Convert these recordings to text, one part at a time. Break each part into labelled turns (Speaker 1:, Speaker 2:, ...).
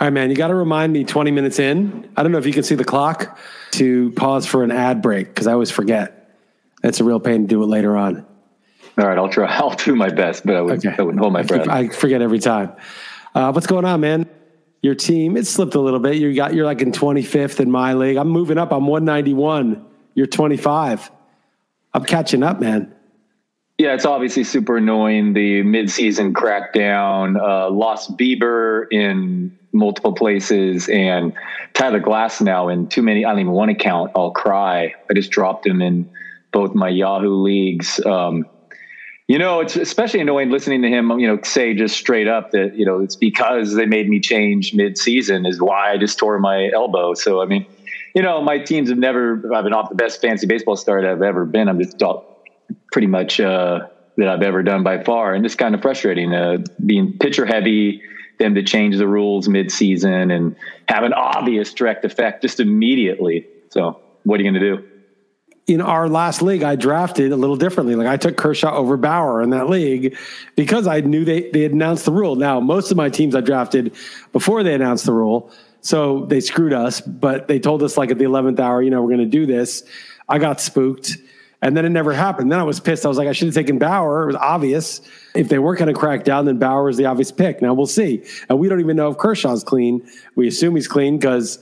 Speaker 1: All right, man, you got to remind me 20 minutes in. I don't know if you can see the clock to pause for an ad break because I always forget. It's a real pain to do it later on.
Speaker 2: All right, I'll try. I'll do my best, but I would, okay. I wouldn't hold my
Speaker 1: I
Speaker 2: breath.
Speaker 1: Keep, I forget every time. Uh, what's going on, man? Your team, it slipped a little bit. You got you're like in 25th in my league. I'm moving up. I'm 191. You're 25. I'm catching up, man.
Speaker 2: Yeah, it's obviously super annoying. The midseason crackdown uh, lost Bieber in multiple places and Tyler Glasnow in too many. I don't even one account. I'll cry. I just dropped him in both my Yahoo leagues. Um, you know, it's especially annoying listening to him, you know, say just straight up that, you know, it's because they made me change mid season is why I just tore my elbow. So, I mean, you know, my teams have never, I've been off the best fancy baseball start I've ever been. I'm just pretty much, uh, that I've ever done by far. And it's kind of frustrating, uh, being pitcher heavy, them to change the rules mid season and have an obvious direct effect just immediately. So what are you going to do?
Speaker 1: in our last league, I drafted a little differently. Like I took Kershaw over Bauer in that league because I knew they, they announced the rule. Now, most of my teams I drafted before they announced the rule. So they screwed us, but they told us like at the 11th hour, you know, we're going to do this. I got spooked and then it never happened. Then I was pissed. I was like, I should have taken Bauer. It was obvious. If they were going to crack down, then Bauer is the obvious pick. Now we'll see. And we don't even know if Kershaw's clean. We assume he's clean because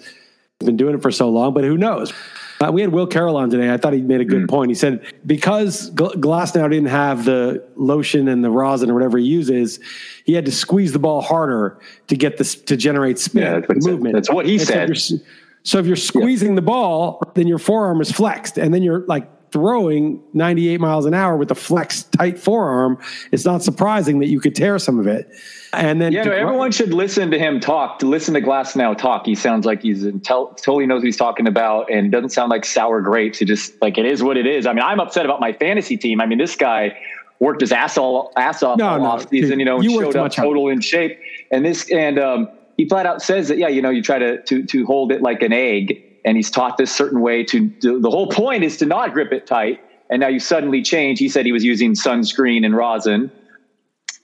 Speaker 1: he's been doing it for so long, but who knows? Uh, we had Will Carroll on today. I thought he made a good mm. point. He said because Gl- Glasnow didn't have the lotion and the rosin or whatever he uses, he had to squeeze the ball harder to get this to generate spin yeah,
Speaker 2: that's
Speaker 1: movement.
Speaker 2: That's what he and said.
Speaker 1: So if, so if you're squeezing yeah. the ball, then your forearm is flexed, and then you're like throwing 98 miles an hour with a flex tight forearm, it's not surprising that you could tear some of it. And then
Speaker 2: yeah, no, everyone should listen to him talk. To listen to Glasnow talk, he sounds like he's intel- totally knows what he's talking about, and doesn't sound like sour grapes. It just like it is what it is. I mean, I'm upset about my fantasy team. I mean, this guy worked his ass all ass off no, all no, off season, dude, you know, and showed up total in shape. And this and um, he flat out says that yeah, you know, you try to to to hold it like an egg and he's taught this certain way to, to the whole point is to not grip it tight and now you suddenly change he said he was using sunscreen and rosin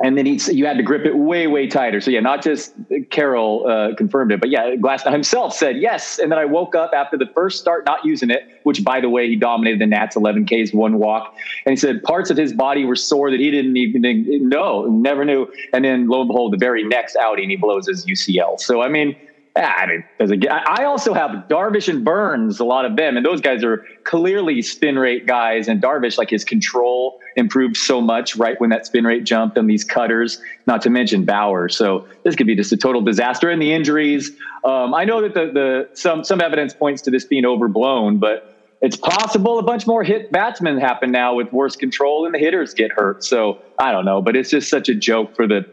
Speaker 2: and then he, you had to grip it way, way tighter. So yeah, not just Carroll uh, confirmed it, but yeah, Glasnow himself said yes. And then I woke up after the first start not using it, which by the way, he dominated the Nats 11 Ks, one walk. And he said parts of his body were sore that he didn't even know, never knew. And then lo and behold, the very next outing, he blows his UCL. So, I mean, I mean, does it get, I also have Darvish and Burnes, a lot of them, and those guys are clearly spin rate guys. And Darvish, like his control improved so much right when that spin rate jumped on these cutters, not to mention Bauer. So this could be just a total disaster. And the injuries, um, I know that the, the some some evidence points to this being overblown, but it's possible a bunch more hit batsmen happen now with worse control and the hitters get hurt. So I don't know, but it's just such a joke for the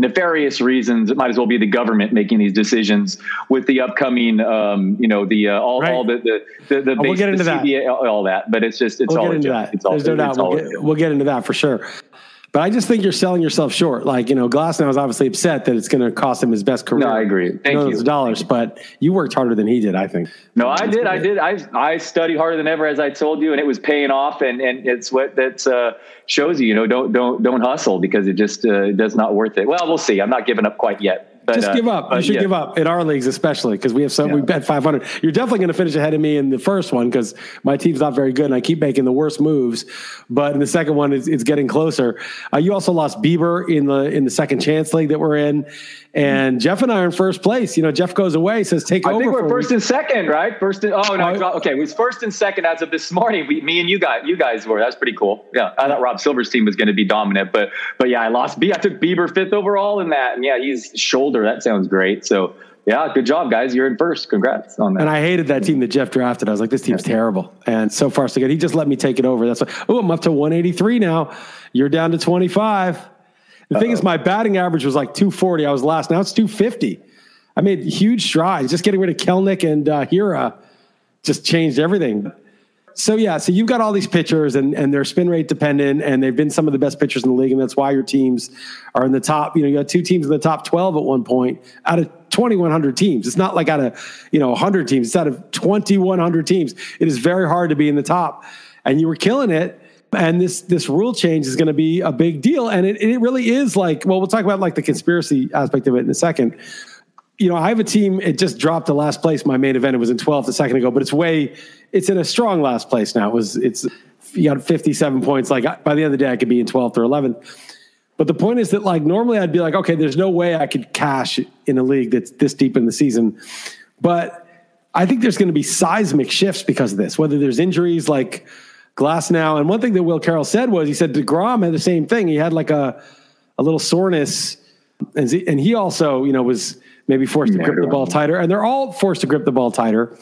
Speaker 2: nefarious reasons. It might as well be the government making these decisions with the upcoming, um, you know, the uh, all, right. all the the the, the,
Speaker 1: oh, we'll get into
Speaker 2: CBA,
Speaker 1: that.
Speaker 2: all that. But it's just it's
Speaker 1: we'll
Speaker 2: all
Speaker 1: get into that. It's all, There's no doubt. We'll get, we'll get into that for sure. But I just think you're selling yourself short. Like, you know, Glasnow is obviously upset that it's going to cost him his best career.
Speaker 2: No, I agree. Thank
Speaker 1: millions you. of dollars, but you worked harder than he did, I think.
Speaker 2: No, I did. I did. I, I studied harder than ever, as I told you, and it was paying off. And, and it's what that uh, shows you, you know, don't, don't, don't hustle because it just uh, does not worth it. Well, we'll see. I'm not giving up quite yet.
Speaker 1: But, Just uh, give up. you should yeah. give up in our leagues, especially because we have some. Yeah. We bet 500. You're definitely going to finish ahead of me in the first one because my team's not very good and I keep making the worst moves. But in the second one, it's, it's getting closer. Uh, you also lost Bieber in the in the second chance league that we're in, and Jeff and I are in first place. You know, Jeff goes away, says take I over.
Speaker 2: I think we're first and second, right? First and oh no, uh, okay, it was first and second as of this morning. We, me and you guys, you guys were. That's pretty cool. Yeah, I thought Rob Silver's team was going to be dominant, but but yeah, I lost B. I took Bieber fifth overall in that, and yeah, he's shoulder. That sounds great. So yeah, good job, guys. You're in first. Congrats on that.
Speaker 1: And I hated that team that Jeff drafted. I was like, this team's terrible. And so far, so good. He just let me take it over. That's why. Oh, I'm up to 183 now. You're down to 25. The Uh-oh. thing is, my batting average was like 240. I was last. Now it's 250. I made huge strides. Just getting rid of Kelenic and uh, Hiura just changed everything. So yeah, so you've got all these pitchers and, and they're spin rate dependent and they've been some of the best pitchers in the league, and that's why your teams are in the top. You know, you got two teams in the top 12 at one point out of 2,100 teams. It's not like out of, you know, 100 teams. It's out of 2,100 teams. It is very hard to be in the top. And you were killing it and this this rule change is going to be a big deal and it, it really is like well we'll talk about like the conspiracy aspect of it in a second you know, I have a team. It just dropped to last place. My main event. It was in 12th a second ago, but it's way. It's in a strong last place now. It was. It's you got 57 points. Like by the end of the day, I could be in 12th or 11th. But the point is that like normally I'd be like, okay, there's no way I could cash in a league that's this deep in the season. But I think there's going to be seismic shifts because of this. Whether there's injuries like Glasnow, and one thing that Will Carroll said was he said deGrom had the same thing. He had like a a little soreness, and and he also you know was maybe forced to grip the ball tighter, and they're all forced to grip the ball tighter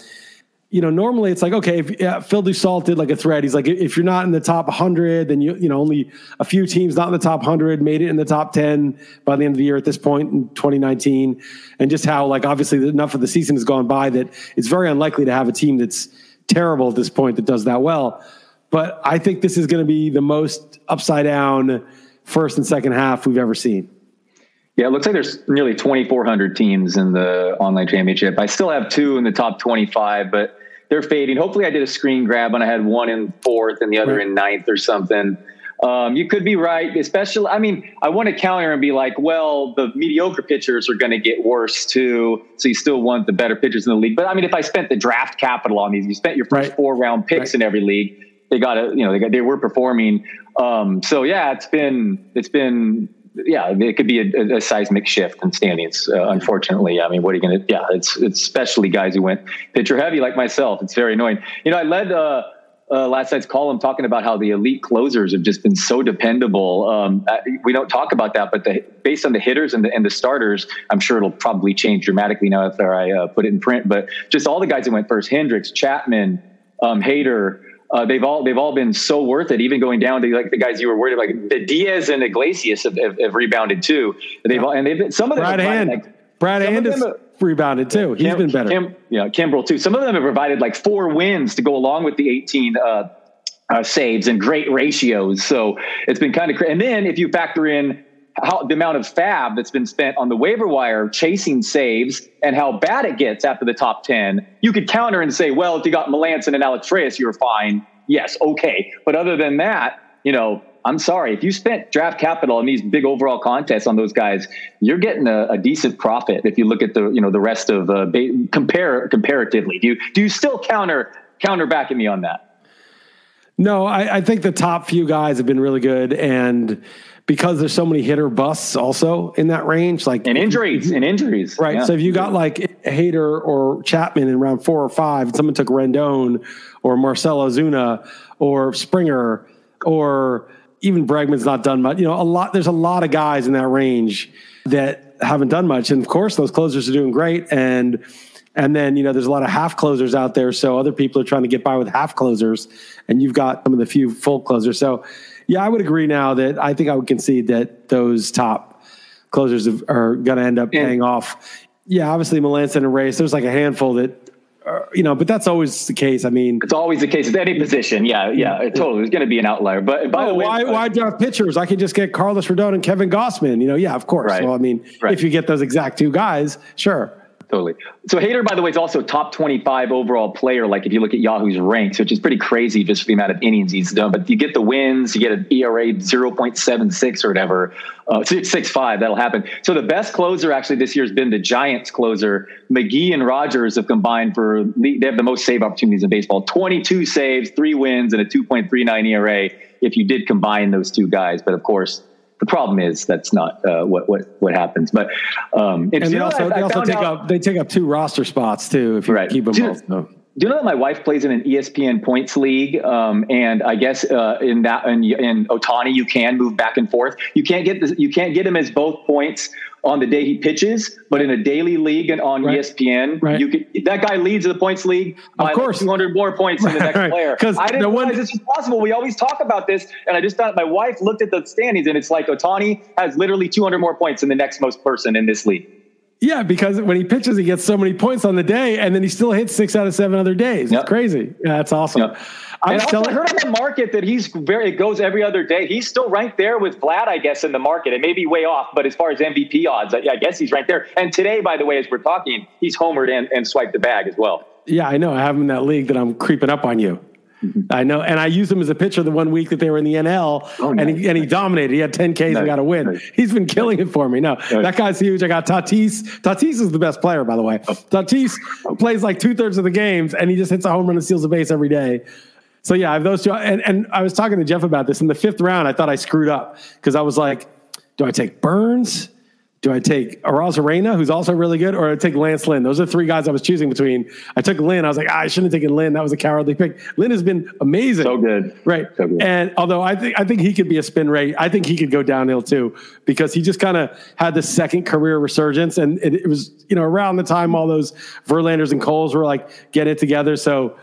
Speaker 1: you know, normally it's like, okay, if yeah, Phil Dussault did like a thread, he's like, if you're not in the top 100, then you, you know, only a few teams not in the top 100 made it in the top 10 by the end of the year at this point in 2019. And just how, like, obviously enough of the season has gone by that it's very unlikely to have a team that's terrible at this point that does that well. But I think this is going to be the most upside down first and second half we've ever seen.
Speaker 2: Yeah, it looks like there's nearly 2,400 teams in the online championship. I still have two in the top 25, but they're fading. Hopefully, I did a screen grab when I had one in fourth and the other in ninth or something. Um, you could be right, especially. I mean, I want to counter and be like, well, the mediocre pitchers are going to get worse too. So you still want the better pitchers in the league. But I mean, if I spent the draft capital on these, you spent your first right. four round picks right. in every league. They got to, you know, they got, they were performing. Um, so yeah, it's been it's been yeah, it could be a, a seismic shift in standings. Uh, unfortunately, I mean, what are you going to? Yeah, it's it's especially guys who went pitcher heavy like myself. It's very annoying. You know, I led uh, uh, last night's column talking about how the elite closers have just been so dependable. Um, we don't talk about that, but the, based on the hitters and the and the starters, I'm sure it'll probably change dramatically now after I uh, put it in print. But just all the guys that went first: Hendricks, Chapman, um, Hader uh, they've all they've all been so worth it. Even going down to like the guys you were worried about, like the Diaz and Iglesias have, have, have rebounded too. They've all, and they've been, some of them.
Speaker 1: Brad Hand, like, Brad Hand has rebounded too. He's Kim, been better.
Speaker 2: Kim, yeah, Kimbrel too. Some of them have provided like four wins to go along with the 18 uh, uh, saves and great ratios. So it's been kind of crazy. And then if you factor in how the amount of fab that's been spent on the waiver wire chasing saves and how bad it gets after the top 10, you could counter and say, well, if you got Melancon and Alex Reyes, you're fine. Yes, okay. But other than that, you know, I'm sorry. If you spent draft capital in these big overall contests on those guys, you're getting a, a decent profit. If you look at the, you know, the rest of uh, compare comparatively, do you do you still counter counter back at me on that?
Speaker 1: No, I, I think the top few guys have been really good, and because there's so many hitter busts also in that range, like
Speaker 2: and injuries and injuries,
Speaker 1: right? Yeah. So if you got like Hader or Chapman in round four or five, someone took Rendon or Marcell Ozuna or Springer or even Bregman's not done much. You know, a lot. There's a lot of guys in that range that haven't done much, and of course, those closers are doing great. And and then you know, there's a lot of half closers out there, so other people are trying to get by with half closers, and you've got some of the few full closers. So yeah, I would agree now that I think I would concede that those top closers are going to end up paying off. Yeah, obviously Melancon and Reyes. there's like a handful that, uh, you know, but that's always the case. I mean,
Speaker 2: it's always the case with any position. Yeah, yeah, yeah. totally. There's going to be an outlier. But by oh, the way,
Speaker 1: why, why draft pitchers? I could just get Carlos Rodon and Kevin Gausman. You know, yeah, of course. Right. Well, I mean, right. if you get those exact two guys, sure
Speaker 2: totally. So Hader, by the way, is also top 25 overall player. Like if you look at Yahoo's ranks, which is pretty crazy just for the amount of innings he's done. But you get the wins, you get an ERA 0.76 or whatever, uh, 6.5. That'll happen. So the best closer actually this year has been the Giants closer. McGee and Rogers have combined for they have the most save opportunities in baseball. 22 saves, three wins, and a 2.39 ERA. If you did combine those two guys, but of course the problem is that's not uh, what what what happens. But um,
Speaker 1: and they also, they also take out, up they take up two roster spots too if you right. keep them do, both. No.
Speaker 2: Do you know that my wife plays in an ESPN points league? Um, and I guess uh, in that in, in Ohtani you can move back and forth. You can't get this, you can't get him as both points on the day he pitches, but in a daily league and on right. ESPN, right. you can that guy leads the points league by of course. 200 more points than the next right. player. I didn't the realize one, this was possible. We always talk about this, and I just thought my wife looked at the standings, and it's like Ohtani has literally 200 more points than the next most person in this league.
Speaker 1: Yeah, because when he pitches, he gets so many points on the day, and then he still hits six out of seven other days. Yep. It's crazy. Yeah, that's awesome. Yep.
Speaker 2: I'm and also, I heard on the market that he's very, it goes every other day. He's still ranked there with Vlad, I guess, in the market. It may be way off, but as far as MVP odds, I, I guess he's right there. And today, by the way, as we're talking, he's homered and, and swiped the bag as well.
Speaker 1: Yeah, I know. I have him in that league that I'm creeping up on you. Mm-hmm. I know, and I used him as a pitcher the one week that they were in the NL, oh, nice, and he, and he dominated. He had 10 Ks nice, and got a win. Nice. He's been killing it for me. No, that guy's huge. I got Tatis. Tatis is the best player, by the way. Oh. Tatis plays like two thirds of the games, and he just hits a home run and steals a base every day. So yeah, I have those two. And, and I was talking to Jeff about this in the fifth round. I thought I screwed up because I was like, do I take Burnes? Do I take Arozarena, who's also really good, or I take Lance Lynn? Those are three guys I was choosing between. I took Lynn. I was like, ah, I shouldn't have taken Lynn. That was a cowardly pick. Lynn has been amazing.
Speaker 2: So good.
Speaker 1: Right.
Speaker 2: So good.
Speaker 1: And although I think I think he could be a spin rate, I think he could go downhill too, because he just kind of had the second career resurgence. And it, it, was, you know, around the time all those Verlanders and Coles were like getting it together. So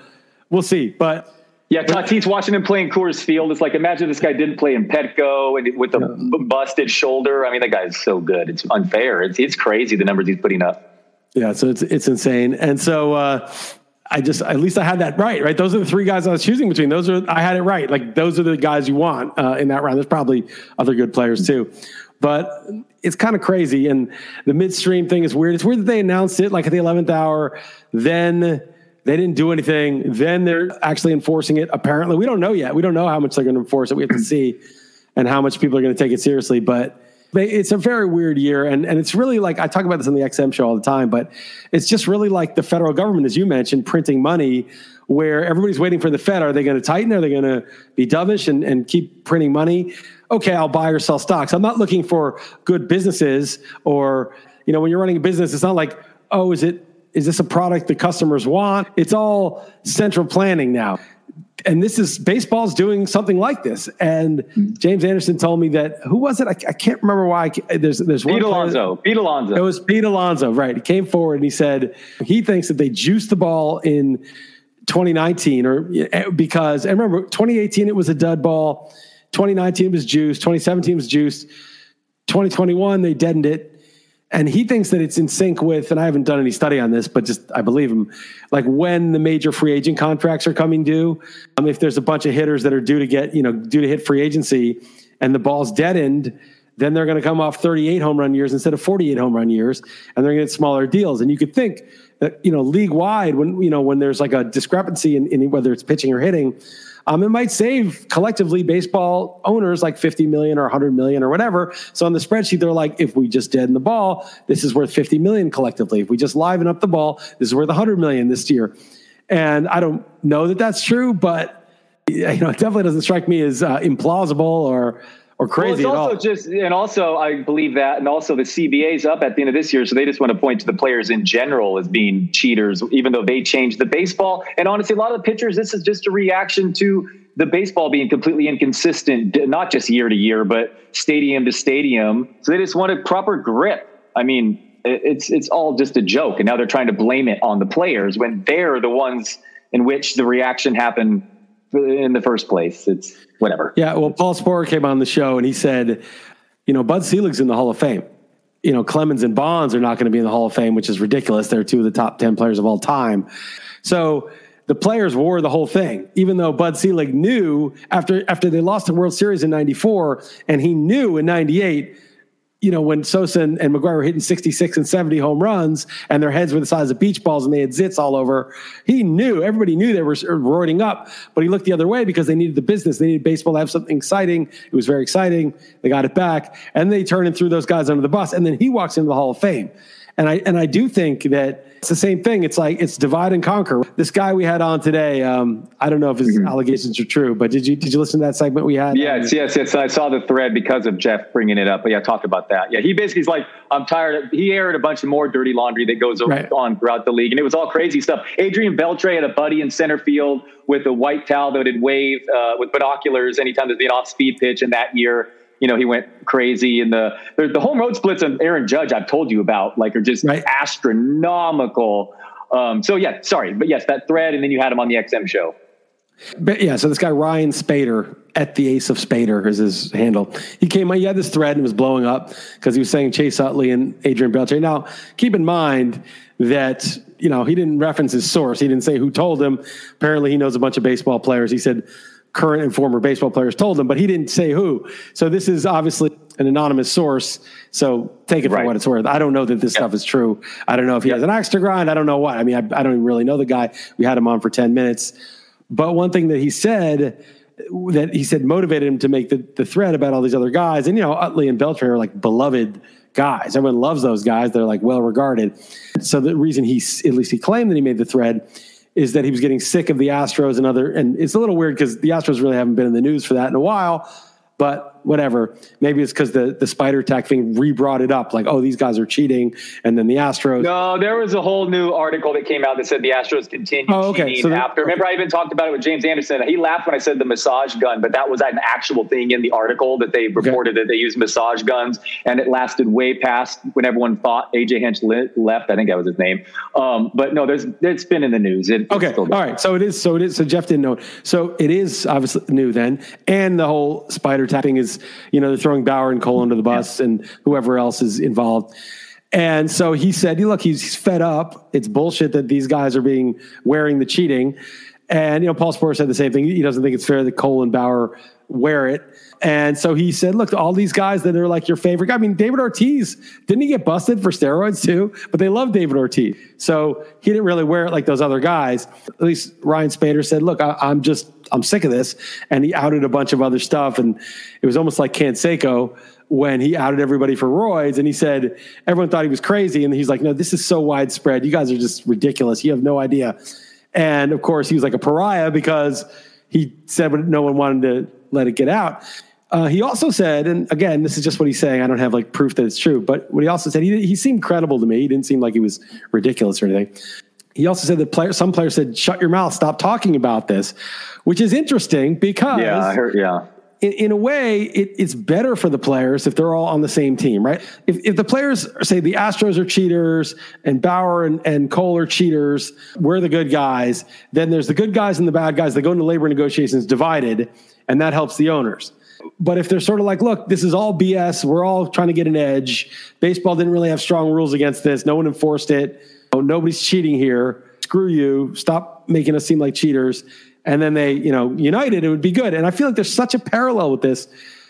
Speaker 1: we'll see. But
Speaker 2: yeah, Tatis watching him play in Coors Field. It's like imagine this guy didn't play in Petco and with a yeah. busted shoulder. I mean, that guy is so good. It's unfair. It's it's crazy the numbers he's putting up.
Speaker 1: Yeah, so it's it's insane. And so uh, I just at least I had that right. Right, those are the three guys I was choosing between. Those are I had it right. Like those are the guys you want uh, in that round. There's probably other good players too, but it's kind of crazy. And the midstream thing is weird. It's weird that they announced it like at the 11th hour. Then they didn't do anything. Then they're actually enforcing it. Apparently, we don't know yet. We don't know how much they're going to enforce it. We have to see and how much people are going to take it seriously. But it's a very weird year. And, and it's really like I talk about this on the XM show all the time, but it's just really like the federal government, as you mentioned, printing money where everybody's waiting for the Fed. Are they going to tighten? Are they going to be dovish and, and keep printing money? Okay, I'll buy or sell stocks. I'm not looking for good businesses or, you know, when you're running a business, it's not like, oh, is it is this a product the customers want? It's all central planning now. And this is baseball's doing something like this. And James Anderson told me that who was it? I, I can't remember why. I, there's there's
Speaker 2: Pete Alonso. Pete Alonso.
Speaker 1: It was Pete Alonso, right? He came forward and he said he thinks that they juiced the ball in 2019 or eh, because and remember 2018 it was a dud ball. 2019 was juiced. 2017 was juiced. 2021 they deadened it and he thinks that it's in sync with and i haven't done any study on this but just i believe him like when the major free agent contracts are coming due um, if there's a bunch of hitters that are due to get you know due to hit free agency and the ball's deadened then they're going to come off 38 home run years instead of 48 home run years and they're going to get smaller deals. And you could think that you know league wide when you know when there's like a discrepancy in, in whether it's pitching or hitting um, it might save collectively baseball owners like 50 million or 100 million or whatever. So on the spreadsheet, they're like, if we just deaden the ball, this is worth 50 million collectively. If we just liven up the ball, this is worth 100 million this year. And I don't know that that's true, but you know, it definitely doesn't strike me as uh, implausible or or crazy
Speaker 2: well,
Speaker 1: it's
Speaker 2: also just and also I believe that and also the CBA's up at the end of this year so they just want to point to the players in general as being cheaters even though they changed the baseball. And honestly a lot of the pitchers this is just a reaction to the baseball being completely inconsistent not just year to year but stadium to stadium. So they just want a proper grip. I mean it's it's all just a joke and now they're trying to blame it on the players when they're the ones in which the reaction happened in the first place. It's whatever.
Speaker 1: Yeah. Well, Paul Sporer came on the show and he said, you know, Bud Selig's in the Hall of Fame. You know, Clemens and Bonds are not going to be in the Hall of Fame, which is ridiculous. They're two of the top 10 players of all time. So the players wore the whole thing, even though Bud Selig knew after, after they lost the World Series in 94 and he knew in 98 you know, when Sosa and, and McGwire were hitting 66 and 70 home runs and their heads were the size of beach balls and they had zits all over, he knew, everybody knew they were roiding up, but he looked the other way because they needed the business. They needed baseball to have something exciting. It was very exciting. They got it back and they turned and threw those guys under the bus. And then he walks into the Hall of Fame. And I, and I do think that it's the same thing. It's like it's divide and conquer. This guy we had on today, um, I don't know if his mm-hmm. allegations are true, but did you did you listen to that segment we had?
Speaker 2: Yes, yes, yes. I saw the thread because of Jeff bringing it up. But yeah, talk about that. Yeah, he basically is like, I'm tired. Of, he aired a bunch of more dirty laundry that goes right. on throughout the league, and it was all crazy stuff. Adrian Beltre had a buddy in center field with a white towel that would wave uh, with binoculars anytime there'd be an off speed pitch. in that year, you know, he went crazy and the the home road splits on Aaron Judge I've told you about like are just right. astronomical. Um, so yeah, sorry, but yes, that thread, and then you had him on the XM show.
Speaker 1: But yeah, so this guy Ryan Spaeder at the Ace of Spaeder is his handle. He came, he had this thread and was blowing up because he was saying Chase Utley and Adrian Beltre. Now, keep in mind that you know he didn't reference his source. He didn't say who told him. Apparently, he knows a bunch of baseball players. He said current and former baseball players told him, but he didn't say who. So this is obviously an anonymous source. So take it for right. what it's worth. I don't know that this stuff is true. I don't know if he has an axe to grind. I don't know what. I mean, I, I don't even really know the guy. We had him on for 10 minutes. But one thing that he said that he said motivated him to make the, the thread about all these other guys, and you know, Utley and Beltran are like beloved guys. Everyone loves those guys. They're like well regarded. So the reason he, at least he claimed that he made the thread, is that he was getting sick of the Astros and other. And it's a little weird because the Astros really haven't been in the news for that in a while. But whatever. Maybe it's because the, the spider tack thing re brought it up, like, oh, these guys are cheating. And then the Astros.
Speaker 2: No, there was a whole new article that came out that said the Astros continued oh, okay. cheating so after. Remember, I even talked about it with James Anderson. He laughed when I said the massage gun, but that was an actual thing in the article that they reported okay. that they used massage guns. And it lasted way past when everyone thought AJ Hinch left. I think that was his name. Um, but no, there's it's been in the news. It,
Speaker 1: okay. All right. So it is. So it is. So Jeff didn't know. So it is obviously new then. And the whole spider tapping is, you know, they're throwing Bauer and Cole under the bus yeah. and whoever else is involved. And so he said, look, he's fed up. It's bullshit that these guys are being wearing the cheating. And, you know, Paul Sporer said the same thing. He doesn't think it's fair that Cole and Bauer wear it. And so he said, look, all these guys that are like your favorite guy. I mean, David Ortiz, didn't he get busted for steroids too? But they love David Ortiz. So he didn't really wear it like those other guys. At least Ryan Spaeder said, look, I, am just, I'm sick of this. And he outed a bunch of other stuff. And it was almost like Canseco when he outed everybody for roids. And he said, everyone thought he was crazy. And he's like, no, this is so widespread. You guys are just ridiculous. You have no idea. And of course, he was like a pariah because he said no one wanted to let it get out. Uh, he also said, and again, this is just what he's saying. I don't have like proof that it's true, but what he also said, he, he seemed credible to me. He didn't seem like he was ridiculous or anything. He also said that player, some players said, "Shut your mouth, stop talking about this," which is interesting because
Speaker 2: yeah, I heard, yeah.
Speaker 1: In, in a way, it, it's better for the players if they're all on the same team, right? If, if the players say the Astros are cheaters and Bauer and, and Cole are cheaters, we're the good guys, then there's the good guys and the bad guys that go into labor negotiations divided, and that helps the owners but if they're sort of like, look, this is all BS. We're all trying to get an edge. Baseball didn't really have strong rules against this. No one enforced it. Nobody's cheating here. Screw you. Stop making us seem like cheaters. And then they, you know, united, it would be good. And I feel like there's such a parallel with this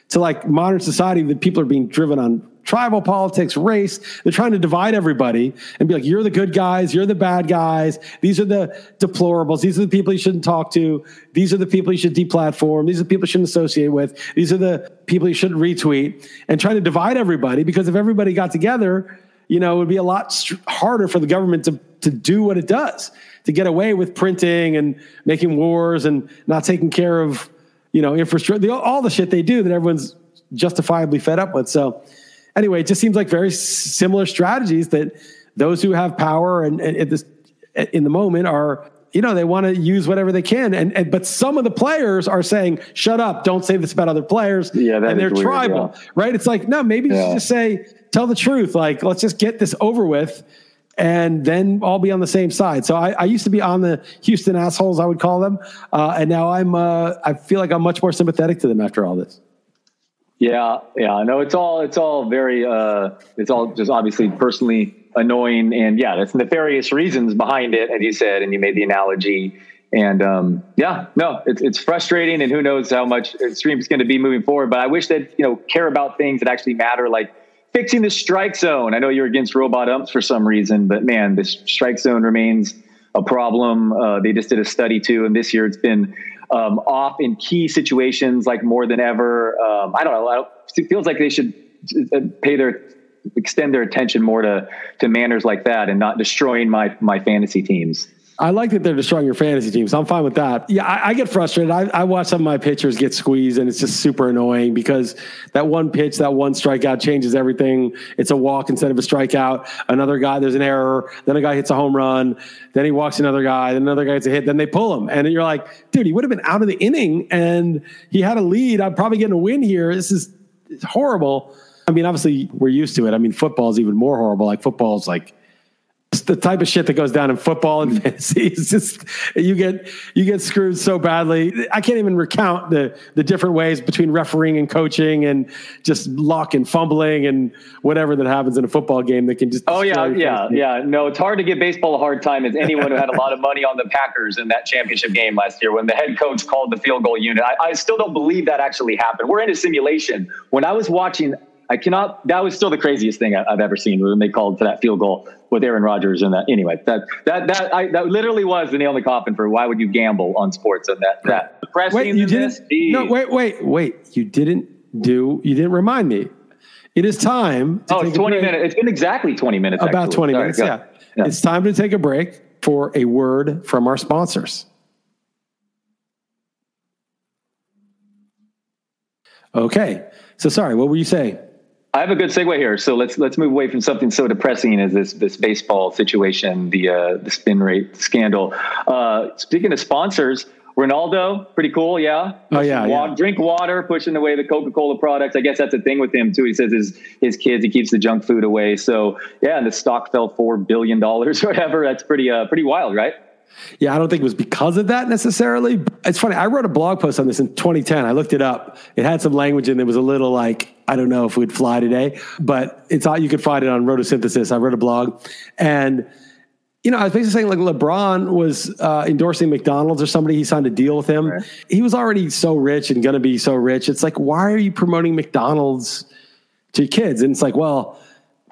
Speaker 1: to like modern society that people are being driven on tribal politics, race. They're trying to divide everybody and be like, you're the good guys, you're the bad guys. These are the deplorables. These are the people you shouldn't talk to. These are the people you should deplatform. These are the people you shouldn't associate with. These are the people you shouldn't retweet and trying to divide everybody because if everybody got together, you know, it would be a lot harder for the government to, to do what it does, to get away with printing and making wars and not taking care of, you know, infrastructure, all the shit they do that everyone's justifiably fed up with. So, anyway, it just seems like very similar strategies that those who have power and, and at this in the moment are you know they want to use whatever they can and, and, but some of the players are saying shut up don't say this about other players
Speaker 2: yeah
Speaker 1: and they're
Speaker 2: weird,
Speaker 1: tribal yeah. right it's like no maybe yeah. just say tell the truth like let's just get this over with and then I'll be on the same side so i, I used to be on the houston assholes i would call them uh, and now i'm uh, i feel like i'm much more sympathetic to them after all this
Speaker 2: yeah, yeah. No, it's all it's all very uh it's all just obviously personally annoying and yeah, there's nefarious reasons behind it, as you said, and you made the analogy. And um, yeah, no, it's it's frustrating, and who knows how much stream is going to be moving forward. But I wish that you know care about things that actually matter, like fixing the strike zone. I know you're against robot umps for some reason, but man, this strike zone remains a problem. Uh, they just did a study too, and this year it's been um, off in key situations like more than ever. Um, I don't know. It feels like they should uh, pay their extend their attention more to to manners like that and not destroying my my fantasy teams.
Speaker 1: I like that they're destroying your fantasy team, so I'm fine with that. Yeah, I, I get frustrated. I, I, watch some of my pitchers get squeezed, and it's just super annoying because that one pitch, that one strikeout changes everything. It's a walk instead of a strikeout. Another guy, there's an error. Then a guy hits a home run. Then he walks another guy. Then another guy gets a hit. Then they pull him, and you're like, dude, he would have been out of the inning, and he had a lead. I'm probably getting a win here. This is horrible. I mean, obviously, we're used to it. I mean, football is even more horrible. Like football is like the type of shit that goes down in football and fantasy. It's just you get you get screwed so badly. I can't even recount the the different ways between refereeing and coaching and just luck and fumbling and whatever that happens in a football game that can just.
Speaker 2: Oh yeah, yeah, yeah. No, it's hard to give baseball a hard time as anyone who had a lot of money on the Packers in that championship game last year when the head coach called the field goal unit. I, I still don't believe that actually happened. We're in a simulation. When I was watching I cannot. That was still the craziest thing I, have ever seen when they called for that field goal with Aaron Rodgers and that. Anyway, that that that I, that literally was the nail in the coffin for why would you gamble on sports and that that
Speaker 1: depressing. Wait, you didn't? no, wait, wait, wait. You didn't do. You didn't remind me. It is time.
Speaker 2: oh, it's twenty minutes. It's been exactly twenty minutes.
Speaker 1: About actually. twenty Sorry, minutes. Yeah. yeah. It's time to take a break for a word from our sponsors. Okay. So sorry, what were you saying?
Speaker 2: I have a good segue here. So let's let's move away from something so depressing as this this baseball situation, the uh, the spin rate scandal. Uh, speaking of sponsors, Ronaldo, pretty cool, yeah.
Speaker 1: Oh yeah,
Speaker 2: water,
Speaker 1: yeah,
Speaker 2: Drink water, pushing away the Coca Cola products. I guess that's a thing with him too. He says his his kids, he keeps the junk food away. So yeah, and the stock fell four billion dollars or whatever. That's pretty uh pretty wild, right?
Speaker 1: Yeah, I don't think it was because of that necessarily. It's funny. I wrote a blog post on this in 2010. I looked it up. It had some language in it was a little like, I don't know if we'd fly today, but it's all you could find it on Rotosynthesis. I wrote a blog and you know, I was basically saying like LeBron was uh, endorsing McDonald's or somebody. He signed a deal with him. Right. He was already so rich and going to be so rich. It's like, why are you promoting McDonald's to kids? And it's like, well,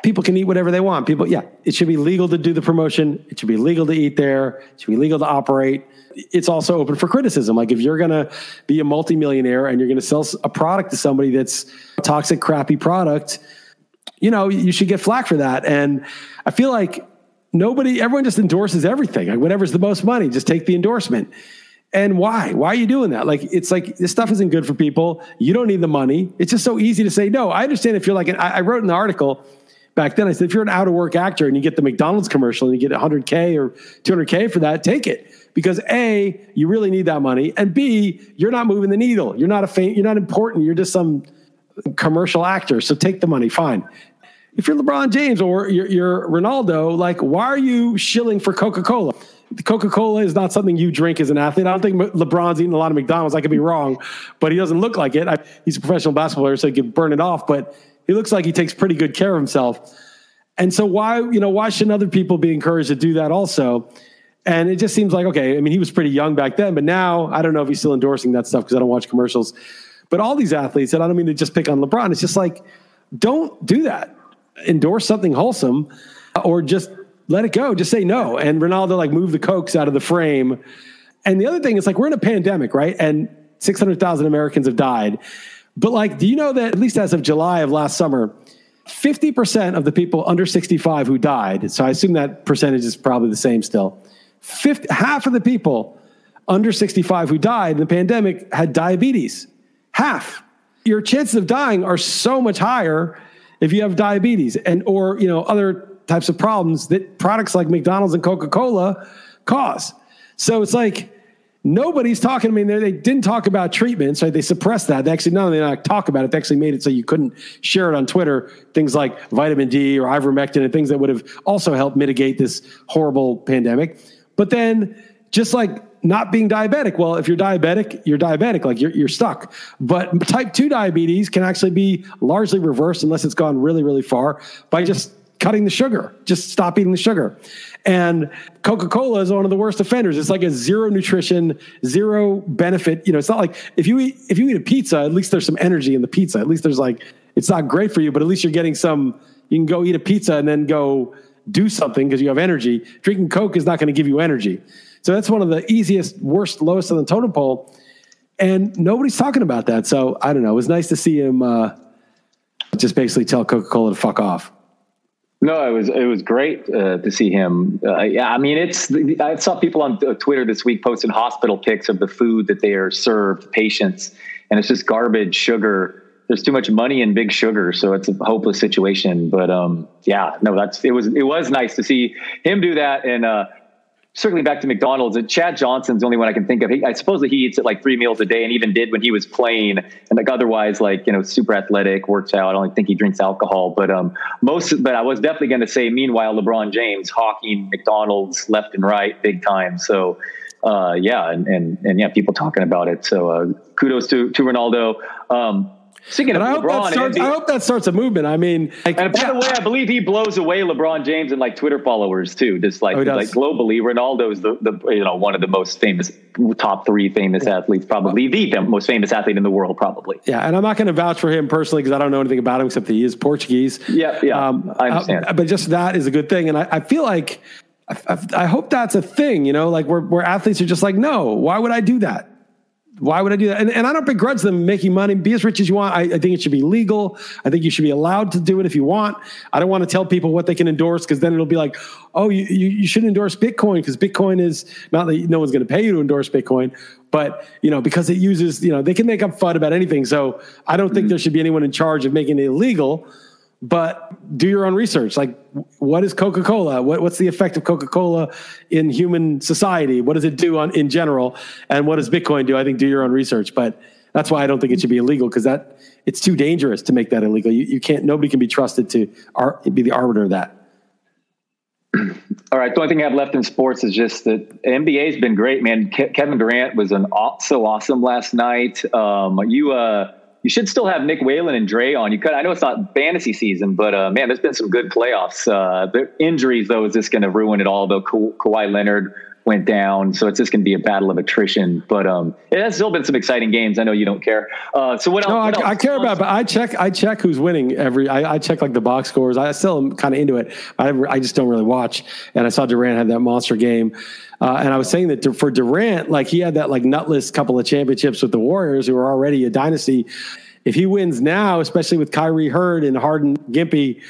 Speaker 1: people can eat whatever they want. People, yeah, it should be legal to do the promotion. It should be legal to eat there. It should be legal to operate. It's also open for criticism. Like if you're going to be a multimillionaire and you're going to sell a product to somebody that's toxic, crappy product, you know, you should get flack for that. And I feel like nobody, everyone just endorses everything. Like whatever's the most money, just take the endorsement. And why? Why are you doing that? Like, it's like this stuff isn't good for people. You don't need the money. It's just so easy to say no. I understand if you're like, an, I wrote in the article, back then. I said, if you're an out of work actor and you get the McDonald's commercial and you get 100K or 200K for that, take it. Because A, you really need that money. And B, you're not moving the needle. You're not a fam- you're not important. You're just some commercial actor. So take the money. Fine. If you're LeBron James or you're, you're Ronaldo, like, why are you shilling for Coca Cola? Coca Cola is not something you drink as an athlete. I don't think LeBron's eating a lot of McDonald's. I could be wrong, but he doesn't look like it. I, he's a professional basketball player, so he can burn it off. But he looks like he takes pretty good care of himself. And so why, you know, why shouldn't other people be encouraged to do that also? And it just seems like, okay, I mean, he was pretty young back then, but now I don't know if he's still endorsing that stuff because I don't watch commercials. But all these athletes, and I don't mean to just pick on LeBron, it's just like, don't do that. Endorse something wholesome uh, or just let it go. Just say no. And Ronaldo like move the cokes out of the frame. And the other thing is like we're in a pandemic, right? And 600,000 Americans have died. But like, do you know that at least as of July of last summer, 50% of the people under 65 who died, so I assume that percentage is probably the same still. 50, half of the people under 65 who died in the pandemic had diabetes. Half. Your chances of dying are so much higher if you have diabetes and or, you know, other types of problems that products like McDonald's and Coca-Cola cause. So it's like Nobody's talking. I mean, they, they didn't talk about treatments, right? They suppressed that. They actually, not only not talk about it, they actually made it so you couldn't share it on Twitter. Things like vitamin D or ivermectin and things that would have also helped mitigate this horrible pandemic. But then, just like not being diabetic, well, if you're diabetic, you're diabetic, like you're, you're stuck. But type 2 diabetes can actually be largely reversed unless it's gone really, really far by just cutting the sugar, just stop eating the sugar. And Coca Cola is one of the worst offenders. It's like a zero nutrition, zero benefit. You know, it's not like if you eat if you eat a pizza, at least there's some energy in the pizza. At least there's like it's not great for you, but at least you're getting some. You can go eat a pizza and then go do something because you have energy. Drinking Coke is not going to give you energy. So that's one of the easiest, worst, lowest on the totem pole. And nobody's talking about that. So I don't know. It was nice to see him uh, just basically tell Coca Cola to fuck off.
Speaker 2: No, it was it was great uh, to see him. Uh, yeah, I mean, it's I saw people on Twitter this week posting hospital pics of the food that they are served patients, and it's just garbage, sugar. There's too much money in big sugar, so it's a hopeless situation. But um, yeah, no, that's it was it was nice to see him do that, and uh, circling back to McDonald's, Chad Johnson's the only one I can think of. He, I suppose that he eats it like three meals a day, and even did when he was playing, and like otherwise, like you know, super athletic, works out. I don't think he drinks alcohol, but um, most. But I was definitely going to say, meanwhile, LeBron James hawking McDonald's left and right, big time. So. Uh, yeah, and, and and yeah, people talking about it. So uh, kudos to to Ronaldo. Um, Speaking
Speaker 1: And
Speaker 2: of
Speaker 1: I hope,
Speaker 2: LeBron,
Speaker 1: that starts,
Speaker 2: and
Speaker 1: I hope that starts a movement. I mean, like,
Speaker 2: And by
Speaker 1: yeah,
Speaker 2: the way, I believe he blows away LeBron James and like Twitter followers too. Just like
Speaker 1: Oh,
Speaker 2: like globally, Ronaldo's the, the you know one of the most famous top three famous athletes, probably the most famous athlete in the world, probably.
Speaker 1: yeah, and I'm not going to vouch for him personally because I don't know anything about him except that he is Portuguese.
Speaker 2: Yeah, yeah, I understand.
Speaker 1: uh, but just that is a good thing, and I, I feel like I, I, I hope that's a thing. You know, like where where athletes are just like, no, why would I do that? Why would I do that? And, and I don't begrudge them making money. Be as rich as you want. I, I think it should be legal. I think you should be allowed to do it if you want. I don't want to tell people what they can endorse because then it'll be like, oh, you, you, you should endorse Bitcoin because Bitcoin is not that no one's going to pay you to endorse Bitcoin, but you know because it uses you know they can make up FUD about anything. So I don't think mm. there should be anyone in charge of making it illegal but do your own research. Like, what is Coca Cola? What, what's the effect of Coca Cola in human society? What does it do on in general? And what does Bitcoin do? I think do your own research. But that's why I don't think it should be illegal because that it's too dangerous to make that illegal. You, you can't. Nobody can be trusted to ar- be the arbiter of that.
Speaker 2: All right. The only thing I have left in sports is just that NBA has been great, man. Ke- Kevin Durant was an aw- so awesome last night. Um, you uh, you should still have Nick Whalen and Dre on. You could. I know it's not fantasy season, but uh, man, there's been some good playoffs. Uh, the injuries though is just going to ruin it all. Though Ka- Kawhi Leonard went down, so it's just going to be a battle of attrition. But um, it has still been some exciting games. I know you don't care. Uh, so what else?
Speaker 1: No, I,
Speaker 2: else?
Speaker 1: I care about, but I check. I check who's winning every. I, I check like the box scores. I still am kind of into it. I I just don't really watch. And I saw Durant had that monster game, uh, and I was saying that for Durant, like he had that like nutless couple of championships with the Warriors, who were already a dynasty. If he wins now, especially with Kyrie Hurd and Harden Gimpy,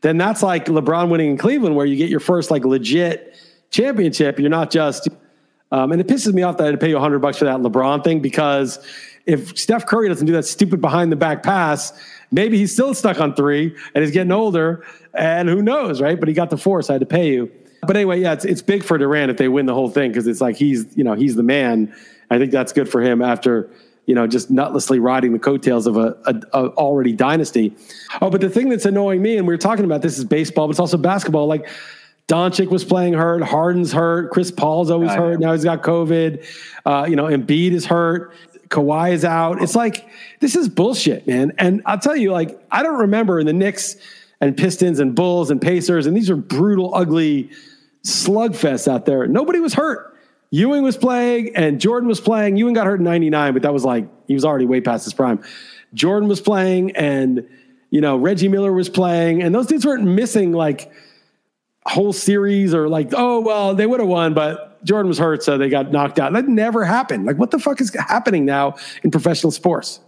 Speaker 1: then that's like LeBron winning in Cleveland, where you get your first like legit championship. You're not just um, and it pisses me off that I had to pay you 100 bucks for that LeBron thing because if Steph Curry doesn't do that stupid behind the back pass, maybe he's still stuck on three and he's getting older. And who knows, right? But he got the four, so I had to pay you. But anyway, yeah, it's, it's big for Durant if they win the whole thing because it's like he's, you know, he's the man. I think that's good for him after, you know, just nutlessly riding the coattails of a, a, a already dynasty. Oh, but the thing that's annoying me, and we were talking about this is baseball, but it's also basketball. Like Doncic was playing hurt, Harden's hurt, Chris Paul's always
Speaker 2: I
Speaker 1: hurt.
Speaker 2: know.
Speaker 1: Now he's got COVID. Uh, you know, Embiid is hurt. Kawhi is out. It's like this is bullshit, man. And I'll tell you, like, I don't remember in the Knicks and Pistons and Bulls and Pacers, and these are brutal, ugly slugfests out there. Nobody was hurt. Ewing was playing and Jordan was playing. Ewing got hurt in 99, but that was like he was already way past his prime. Jordan was playing and you know, Reggie Miller was playing, and those dudes weren't missing like whole series or like, oh well, they would have won, but Jordan was hurt, so they got knocked out. That never happened. Like, what the fuck is happening now in professional sports?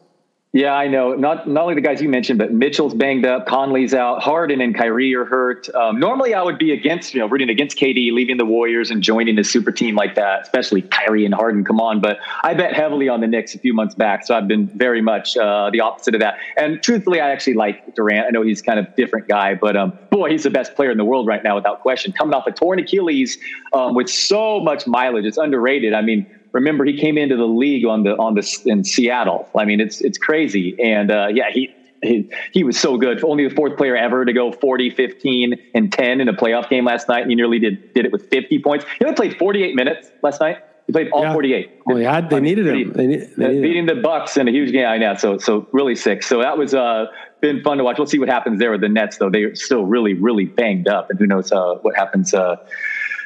Speaker 2: Yeah, I know. Not not only the guys you mentioned, but Mitchell's banged up, Conley's out, Harden and Kyrie are hurt. Um, normally, I would be against you know rooting against KD, leaving the Warriors and joining a super team like that, especially Kyrie and Harden. Come on, but I bet heavily on the Knicks a few months back, so I've been very much uh, the opposite of that. And truthfully, I actually like Durant. I know he's kind of different guy, but um, boy, he's the best player in the world right now without question. Coming off a torn Achilles um, with so much mileage, it's underrated. I mean remember he came into the league on the on the in Seattle. I mean, it's it's crazy. And uh, yeah, he, he he was so good. Only the fourth player ever to go 40, 15, and 10 in a playoff game last night. And he nearly did did it with 50 points. He only played 48 minutes last night. He played all
Speaker 1: Yeah.
Speaker 2: 48.
Speaker 1: Well, they had they
Speaker 2: I mean,
Speaker 1: needed
Speaker 2: pretty-
Speaker 1: him. They, need, they needed
Speaker 2: beating the Bucks in a huge game. I know. So so really sick. So that was uh been fun to watch. We'll see what happens there with the Nets though. They're still really really banged up, and who knows uh, what happens. Uh,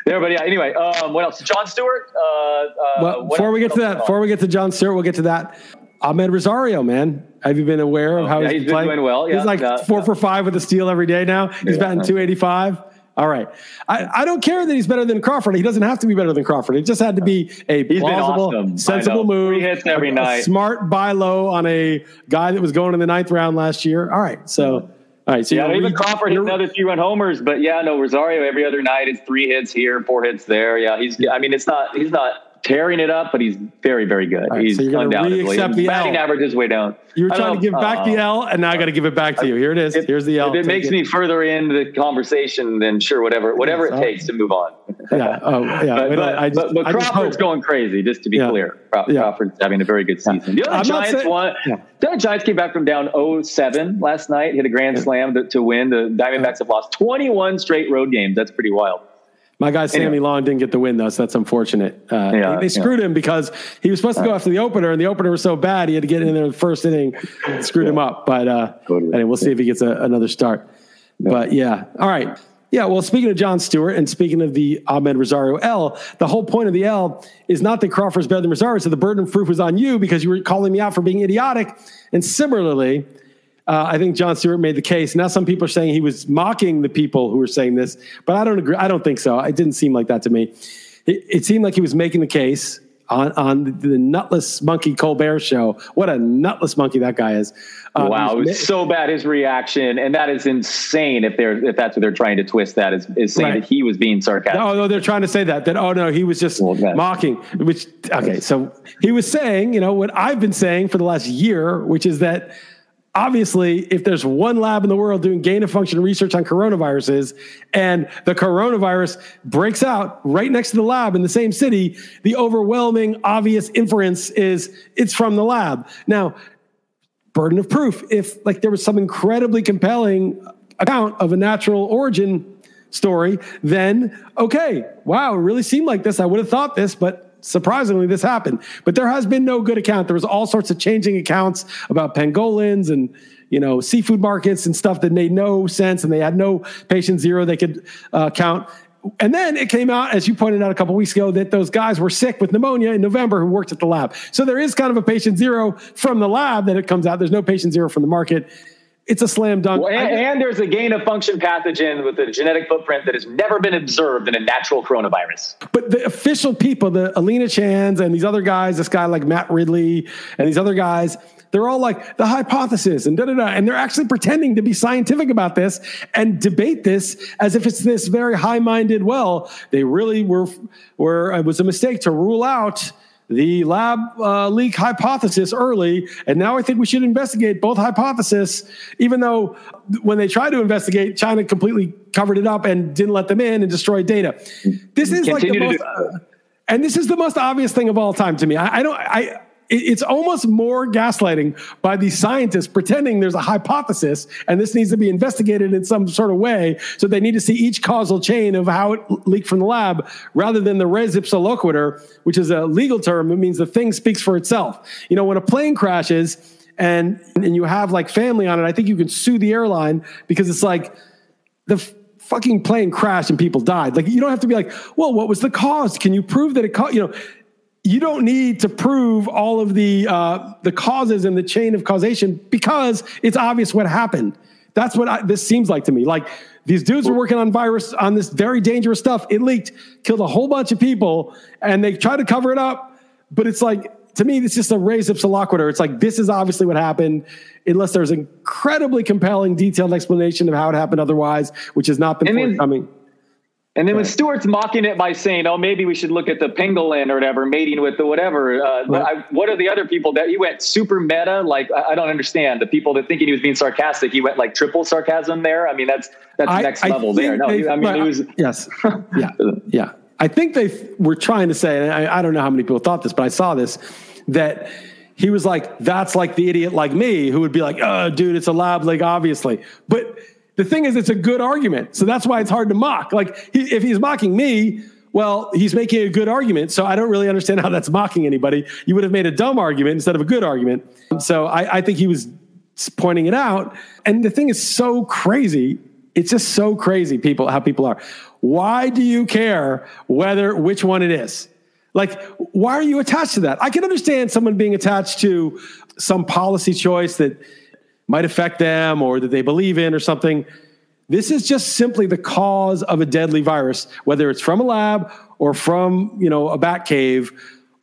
Speaker 2: there, but yeah. Anyway, um, what else? Jon Stewart. Uh, uh,
Speaker 1: Well, before
Speaker 2: else-
Speaker 1: we get to that, before we get to Jon Stewart, we'll get to that. Amed Rosario, man, have you been aware of
Speaker 2: Oh,
Speaker 1: how
Speaker 2: yeah,
Speaker 1: he's,
Speaker 2: he's been
Speaker 1: playing?
Speaker 2: doing well, yeah,
Speaker 1: he's like
Speaker 2: yeah,
Speaker 1: four for five with a steal every day now. He's
Speaker 2: Yeah.
Speaker 1: batting two eighty five. All right, I, I don't care that he's better than Crawford. He doesn't have to be better than Crawford. It just had to be a
Speaker 2: been
Speaker 1: plausible,
Speaker 2: awesome.
Speaker 1: Sensible move.
Speaker 2: Three hits every
Speaker 1: a,
Speaker 2: night.
Speaker 1: A smart buy low on a guy that was going in the ninth round last year. All right, so all right, so
Speaker 2: Yeah, even Crawford hit another three run homers, but yeah, no Rosario every other night is three hits here, four hits there. Yeah, he's. I mean, it's not. He's not tearing it up, but he's very, very good.
Speaker 1: right,
Speaker 2: he's
Speaker 1: so you're
Speaker 2: undoubtedly.
Speaker 1: the
Speaker 2: batting
Speaker 1: L.
Speaker 2: average is way down.
Speaker 1: You were trying to give back the
Speaker 2: uh,
Speaker 1: L, and now I got to give it back to you. Here it is.
Speaker 2: If,
Speaker 1: Here's the L.
Speaker 2: If it
Speaker 1: Take
Speaker 2: makes
Speaker 1: it.
Speaker 2: me further into the conversation, then sure, whatever, whatever it takes to move on.
Speaker 1: Yeah. Oh, yeah.
Speaker 2: But,
Speaker 1: But
Speaker 2: but,
Speaker 1: I just-
Speaker 2: but, but Crawford's going crazy, just to be
Speaker 1: Yeah.
Speaker 2: clear. Craw-
Speaker 1: Yeah.
Speaker 2: Crawford's having a very good season. The other
Speaker 1: I'm
Speaker 2: Giants
Speaker 1: saying-
Speaker 2: won.
Speaker 1: Yeah.
Speaker 2: The other Giants came back from down 0-7 last night, hit a grand slam to, to win. The Diamondbacks have lost 21 straight road games. That's pretty wild.
Speaker 1: My guy Sammy anyway. Long didn't get the win though, so that's unfortunate. Uh, yeah, they, screwed yeah. him because he was supposed to go after the opener, and the opener was so bad he had to get in there in the first inning, screwed yeah. him up. But uh, totally. anyway, we'll see if he gets a, another start. But yeah, all right. Yeah, well, speaking of Jon Stewart and speaking of the Amed Rosario L, the whole point of the L is not that Crawford's better than Rosario, so the burden of proof was on you because you were calling me out for being idiotic. And similarly, uh, I think Jon Stewart made the case. Now some people are saying he was mocking the people who were saying this, but I don't agree. I don't think so. It didn't seem like that to me. It, it seemed like he was making the case on on the, nutless monkey Colbert show. What a nutless monkey that guy is.
Speaker 2: Uh, wow, it was so bad his reaction, and that is insane. If they're if that's what they're trying to twist, that is is saying right. that he was being sarcastic.
Speaker 1: Oh no, they're trying to say that that oh no, he was just well, mocking. Which okay, so he was saying, you know, what I've been saying for the last year, which is that obviously, if there's one lab in the world doing gain of function research on coronaviruses and the coronavirus breaks out right next to the lab in the same city, the overwhelming obvious inference is it's from the lab. Now, burden of proof. If like there was some incredibly compelling account of a natural origin story, then okay, wow, it really seemed like this. I would have thought this, but surprisingly, this happened. But there has been no good account. There was all sorts of changing accounts about pangolins and you know seafood markets and stuff that made no sense, and they had no patient zero they could uh, count. And then it came out, as you pointed out a couple weeks ago, that those guys were sick with pneumonia in November who worked at the lab. So there is kind of a patient zero from the lab that it comes out. There's no patient zero from the market it's a slam dunk.
Speaker 2: Well, and, and, there's a gain of function pathogen with a genetic footprint that has never been observed in a natural coronavirus.
Speaker 1: But the official people, the Alina Chans and these other guys, this guy like Matt Ridley and these other guys, they're all like the hypothesis and da da da. And they're actually pretending to be scientific about this and debate this as if it's this very high minded, well, they really were, were, it was a mistake to rule out the lab uh, leak hypothesis early, and now I think we should investigate both hypotheses, even though when they tried to investigate, China completely covered it up and didn't let them in and destroyed data. This is Continue like the most, uh, and this is the most obvious thing of all time to me. I, I don't, I, it's almost more gaslighting by these scientists pretending there's a hypothesis and this needs to be investigated in some sort of way. So they need to see each causal chain of how it leaked from the lab rather than the res ipsa loquitur, which is a legal term. It means the thing speaks for itself. You know, when a plane crashes and, and you have like family on it, I think you can sue the airline because it's like the fucking plane crashed and people died. Like you don't have to be like, well, what was the cause? Can you prove that it caused, you know, you don't need to prove all of the uh, the causes and the chain of causation because it's obvious what happened. That's what I, this seems like to me. Like these dudes were working on virus on this very dangerous stuff. It leaked, killed a whole bunch of people, and they tried to cover it up. But it's like to me, it's just a res ipsa loquitur. It's like this is obviously what happened, unless there's an incredibly compelling, detailed explanation of how it happened otherwise, which has not been forthcoming.
Speaker 2: And then right. when Stewart's mocking it by saying, "Oh, maybe we should look at the pangolin or whatever, mating with the whatever," uh, right. I, what are the other people that he went super meta? Like I, I, don't understand the people that thinking he was being sarcastic. He went like triple sarcasm there. I mean, that's that's I, next level there. No, they, I mean, it was
Speaker 1: yes, yeah, yeah. I think they were trying to say, and I, I don't know how many people thought this, but I saw this that he was like, "That's like the idiot like me who would be like, oh, dude, it's a lab leak, obviously," but the thing is, it's a good argument. So that's why it's hard to mock. Like, he, if he's mocking me, well, he's making a good argument. So I don't really understand how that's mocking anybody. You would have made a dumb argument instead of a good argument. So I, I think he was pointing it out. And the thing is so crazy. It's just so crazy, people, how people are. Why do you care whether which one it is? Like, why are you attached to that? I can understand someone being attached to some policy choice that might affect them or that they believe in or something. This is just simply the cause of a deadly virus, whether it's from a lab or from, you know, a bat cave.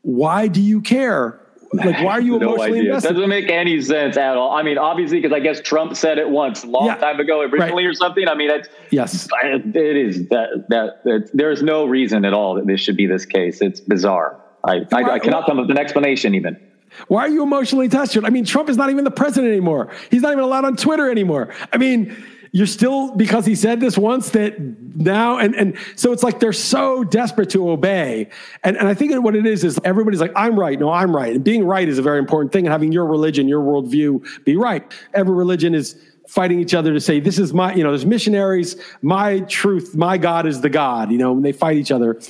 Speaker 1: Why do you care? Like, why are you no emotionally idea. invested?
Speaker 2: It doesn't make any sense at all. I mean, obviously, because I guess Trump said it once a long yeah, time ago, originally right. or something. I mean, it's,
Speaker 1: yes,
Speaker 2: it is that, that, that there is no reason at all that this should be this case. It's bizarre. I, I, I cannot come up with an explanation even.
Speaker 1: Why are you emotionally it? I mean, Trump is not even the president anymore. He's not even allowed on Twitter anymore. I mean, you're still because he said this once that now and and so it's like they're so desperate to obey. And and i think what it is is everybody's like i'm right. No i'm right. And being right is a very important thing and having your religion your worldview be right. Every religion is fighting each other to say this is my you know there's missionaries. My truth my god is the god you know and they fight each other.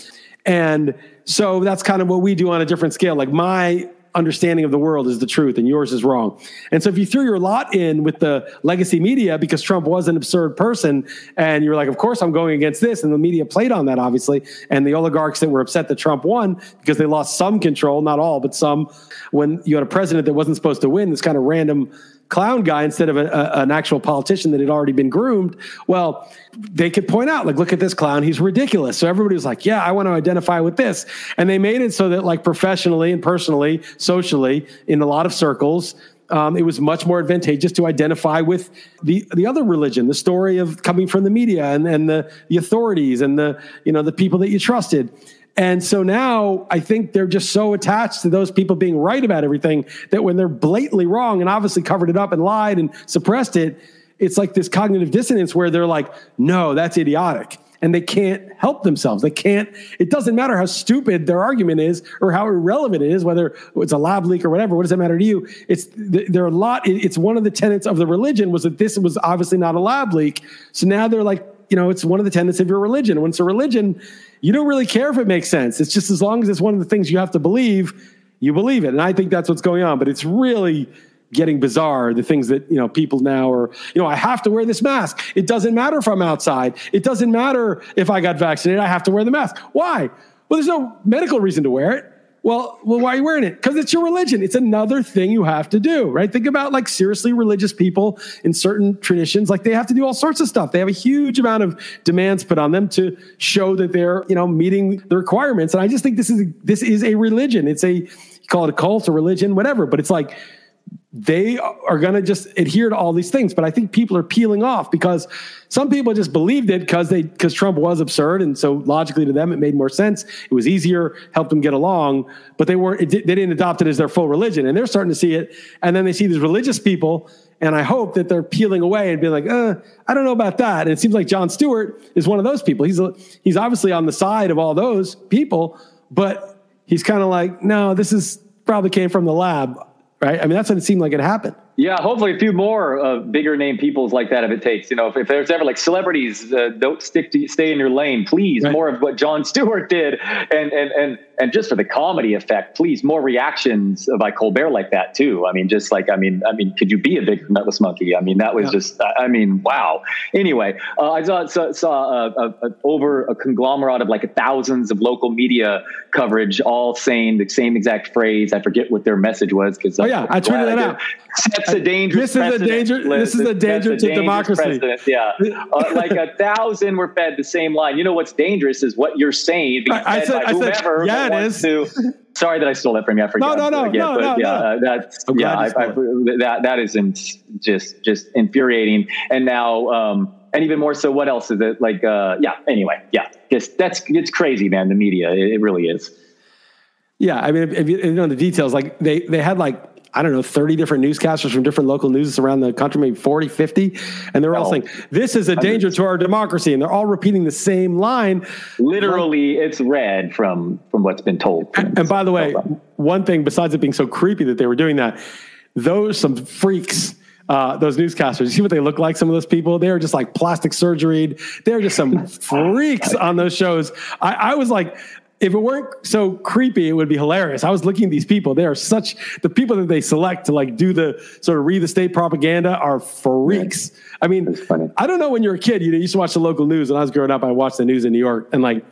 Speaker 1: And so that's kind of what we do on a different scale. Like my understanding of the world is the truth and yours is wrong. And so if you threw your lot in with the legacy media because Trump was an absurd person and you're like, of course I'm going against this. And the media played on that, obviously. And the oligarchs that were upset that Trump won because they lost some control, not all, but some, when you had a president that wasn't supposed to win, this kind of random clown guy instead of a, a, an actual politician that had already been groomed. Well, they could point out, like, look at this clown, he's ridiculous. So everybody was like, yeah, I want to identify with this. And they made it so that, like, professionally and personally, socially, in a lot of circles, um, it was much more advantageous to identify with the the other religion, the story of coming from the media and, and the the authorities and the you know the people that you trusted. And so now I think they're just so attached to those people being right about everything that when they're blatantly wrong and obviously covered it up and lied and suppressed it, it's like this cognitive dissonance where they're like, no, that's idiotic. And they can't help themselves. They can't, it doesn't matter how stupid their argument is or how irrelevant it is, whether it's a lab leak or whatever. What does that matter to you? It's, there are a lot, it's one of the tenets of the religion was that this was obviously not a lab leak. So now they're like, you know, it's one of the tenets of your religion. When it's a religion, you don't really care if it makes sense. It's just as long as it's one of the things you have to believe, you believe it. And I think that's what's going on. But it's really getting bizarre. The things that you know people now are, you know, I have to wear this mask. It doesn't matter if I'm outside. It doesn't matter if I got vaccinated. I have to wear the mask. Why? Well, there's no medical reason to wear it. Well, well, why are you wearing it? Because it's your religion. It's another thing you have to do, right? Think about like seriously religious people in certain traditions. Like they have to do all sorts of stuff. They have a huge amount of demands put on them to show that they're, you know, meeting the requirements. And I just think this is this is a religion. It's a call it a cult or religion, whatever. But it's like they are going to just adhere to all these things. But I think people are peeling off because some people just believed it because they because Trump was absurd, and so logically to them it made more sense. It was easier, helped them get along, but they weren't. They didn't adopt it as their full religion, and they're starting to see it. And then they see these religious people, and I hope that they're peeling away and being like, uh, I don't know about that. And it seems like Jon Stewart is one of those people. He's he's obviously on the side of all those people, but he's kind of like, no, this is probably came from the lab right? I mean, that's what it seemed like it happened.
Speaker 2: Yeah, hopefully a few more uh, bigger name peoples like that if it takes. You know, if, if there's ever like celebrities, uh, don't stick to stay in your lane, please. Right. More of what Jon Stewart did, and and and and just for the comedy effect, please more reactions by Colbert like that too. I mean, just like I mean, I mean, could you be a big nutless monkey? I mean, that was yeah. just I mean, wow. Anyway, uh, I saw saw, saw a, a, a, over a conglomerate of like thousands of local media coverage, all saying the same exact phrase. I forget what their message was because
Speaker 1: oh yeah, I tweeted that out.
Speaker 2: That's a dangerous.
Speaker 1: This is a danger. Liss. This is a danger to democracy.
Speaker 2: Precedent. Yeah, uh, like a thousand were fed the same line. You know what's dangerous is what you're saying.
Speaker 1: I, I said, I said, yeah, it is. To,
Speaker 2: sorry that I stole that from you. I forgot.
Speaker 1: No, no, no, no,
Speaker 2: but
Speaker 1: no,
Speaker 2: yeah, no. that's yeah, I, I, that that is in, just just infuriating. And now, um, and even more so, what else is it? Like, uh, yeah. Anyway, yeah, just that's it's crazy, man. The media, it, it really is.
Speaker 1: Yeah, I mean, if, if you know the details, like they they had like I don't know, 30 different newscasters from different local news around the country, maybe 40, 50. And they're all oh. saying, this is a danger to our democracy. And they're all repeating the same line.
Speaker 2: Literally, like, it's read from, from what's been told.
Speaker 1: And, and by the way, one thing, besides it being so creepy that they were doing that, those some freaks uh, those newscasters. You see what they look like? Some of those people, they're just like plastic surgery. They're just some freaks on those shows. I, I, was like, if it weren't so creepy, it would be hilarious. I was looking at these people. They are such the people that they select to like do the sort of read the state propaganda are freaks. I mean, I don't know when you're a kid, you know, you used to watch the local news. When I was growing up, I watched the news in New York and like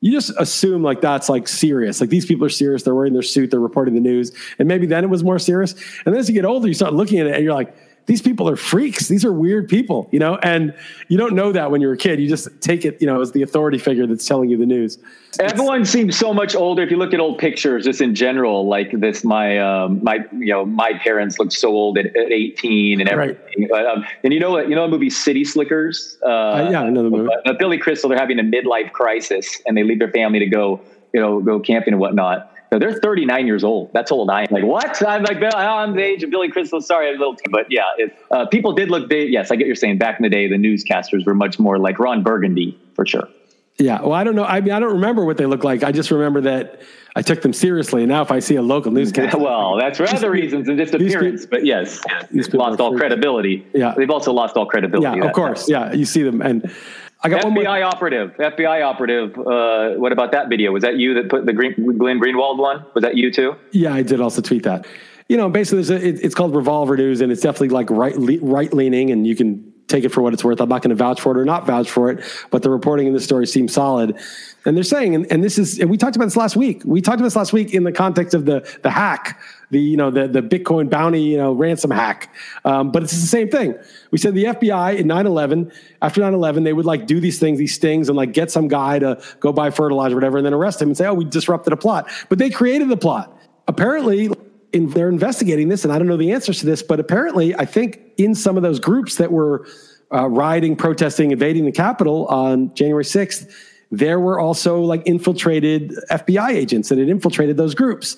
Speaker 1: you just assume like that's like serious. Like these people are serious. They're wearing their suit. They're reporting the news. And maybe then it was more serious. And then as you get older, you start looking at it and you're like, these people are freaks. These are weird people, you know, and you don't know that when you're a kid. You just take it, you know, as the authority figure that's telling you the news.
Speaker 2: Everyone seems so much older. If you look at old pictures, just in general, like this, my, um, my, you know, my parents looked so old at, at 18 and everything. Right. Um, and you know what, you know, the movie City Slickers? Uh, uh,
Speaker 1: yeah, another movie.
Speaker 2: Uh, Billy Crystal, they're having a midlife crisis and they leave their family to go, you know, go camping and whatnot no, they're 39 years old. That's old. I'm like, what? I'm like, I'm the age of Billy Crystal. Sorry, I'm a little, but yeah, uh, people did look. They, yes, I get what you're saying. Back in the day, the newscasters were much more like Ron Burgundy for sure.
Speaker 1: Yeah. Well, I don't know. I mean, I don't remember what they look like. I just remember that I took them seriously. Now, if I see a local newscast,
Speaker 2: well, that's for other reasons than just appearance. But yes, they've lost all credibility.
Speaker 1: Yeah,
Speaker 2: they've also lost all credibility.
Speaker 1: Yeah, of course. Yeah, you see them, and I got
Speaker 2: FBI
Speaker 1: one more.
Speaker 2: operative. FBI operative. Uh, what about that video? Was that you that put the Green, Glenn Greenwald one? Was that you too?
Speaker 1: Yeah, I did also tweet that. You know, basically, there's a, it, it's called Revolver News, and it's definitely like right right leaning, and you can take it for what it's worth. I'm not going to vouch for it or not vouch for it, but the reporting in this story seems solid. And they're saying, and, and this is, and we talked about this last week. We talked about this last week in the context of the the hack, the you know the the Bitcoin bounty you know ransom hack. Um, but it's the same thing. We said the FBI in 9/11, after 9/11, they would like do these things, these stings, and like get some guy to go buy fertilizer, whatever, and then arrest him and say, oh, we disrupted a plot. But they created the plot. Apparently, in, they're investigating this, and I don't know the answers to this, but apparently, I think in some of those groups that were uh, rioting, protesting, invading the Capitol on January 6th, there were also like infiltrated FBI agents that had infiltrated those groups.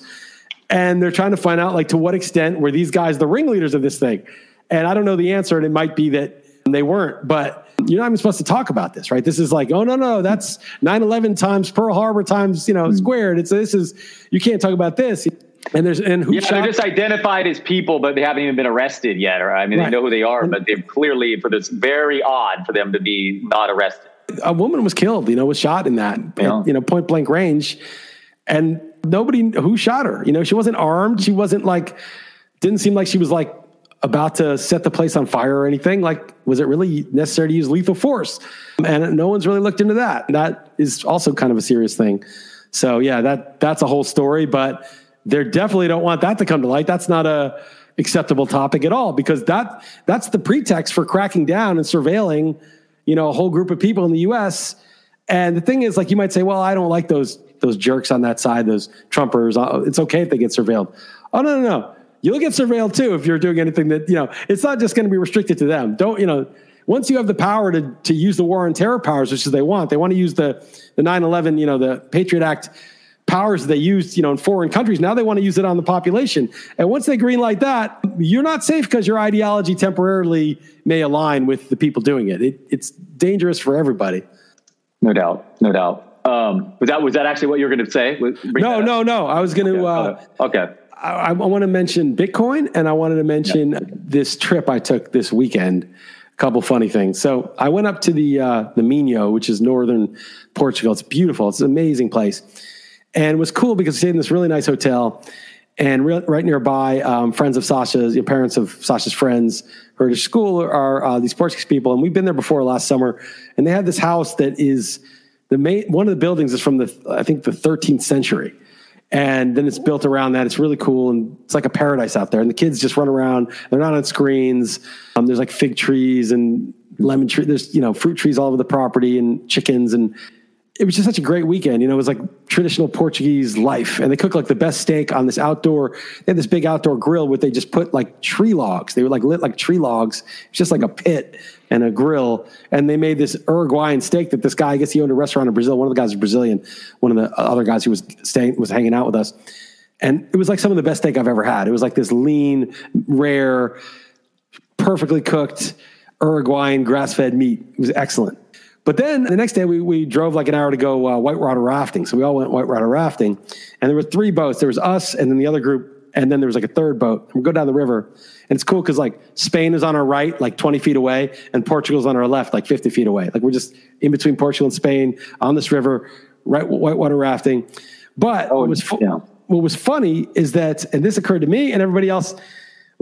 Speaker 1: And they're trying to find out like to what extent were these guys the ringleaders of this thing? And I don't know the answer, and it might be that they weren't, but you're not even supposed to talk about this, right? This is like, oh no, no, that's 9-11 times Pearl Harbor times, you know, hmm. squared. It's this is you can't talk about this. And there's and who
Speaker 2: yeah, shot? they're just identified as people, but they haven't even been arrested yet. Or I mean, right. they know who they are, but they're clearly for this very odd for them to be not arrested.
Speaker 1: A woman was killed, you know, was shot in that, yeah. you know, point blank range, and nobody who shot her. You know, she wasn't armed. She wasn't like, didn't seem like she was like about to set the place on fire or anything. Like, was it really necessary to use lethal force? And no one's really looked into that. That is also kind of a serious thing. So yeah, that that's a whole story, but they definitely don't want that to come to light. That's not a acceptable topic at all because that that's the pretext for cracking down and surveilling, you know, a whole group of people in the U.S. And the thing is, like, you might say, well, I don't like those those jerks on that side, those Trumpers. Uh, it's okay if they get surveilled. Oh no, no, no. You'll get surveilled too if you're doing anything that you know. It's not just going to be restricted to them. Don't you know? Once you have the power to to use the war on terror powers, which is they want, they want to use the the 9/11, you know, the Patriot Act powers they used, you know, in foreign countries. Now they want to use it on the population. And once they greenlight that, you're not safe because your ideology temporarily may align with the people doing it. it it's dangerous for everybody.
Speaker 2: No doubt. No doubt. Um, was that was that actually what you were going to say?
Speaker 1: No, no, no. I was going to.
Speaker 2: Okay. Uh, okay.
Speaker 1: I, I want to mention Bitcoin, and I wanted to mention yeah. this trip I took this weekend. A couple funny things. So I went up to the uh, the Minho, which is northern Portugal. It's beautiful. It's an amazing place and it was cool because we stayed in this really nice hotel and re- right nearby um, friends of sasha's your parents of sasha's friends who are at school are uh, these portuguese people and we've been there before last summer and they have this house that is the main one of the buildings is from the i think the 13th century. And then it's built around that. It's really cool and it's like a paradise out there. And the kids just run around. They're not on screens. Um, there's like fig trees and lemon tree there's you know fruit trees all over the property and chickens and it was just such a great weekend. You know, it was like traditional Portuguese life. And they cook like the best steak on this outdoor, they had this big outdoor grill where they just put like tree logs. They were like lit like tree logs. It's just like a pit and a grill. And they made this Uruguayan steak that this guy, I guess he owned a restaurant in Brazil. One of the guys is Brazilian. One of the other guys who was staying, was hanging out with us. And it was like some of the best steak I've ever had. It was like this lean, rare, perfectly cooked Uruguayan grass fed meat. It was excellent. But then the next day we, we drove like an hour to go uh, whitewater rafting. So we all went white water rafting, and there were three boats. There was us, and then the other group, and then there was like a third boat. And we go down the river, and it's cool because like Spain is on our right, like 20 feet away, and Portugal's on our left, like 50 feet away. Like we're just in between Portugal and Spain on this river, right white water rafting. But oh, what was fu- yeah. what was funny is that, and this occurred to me and everybody else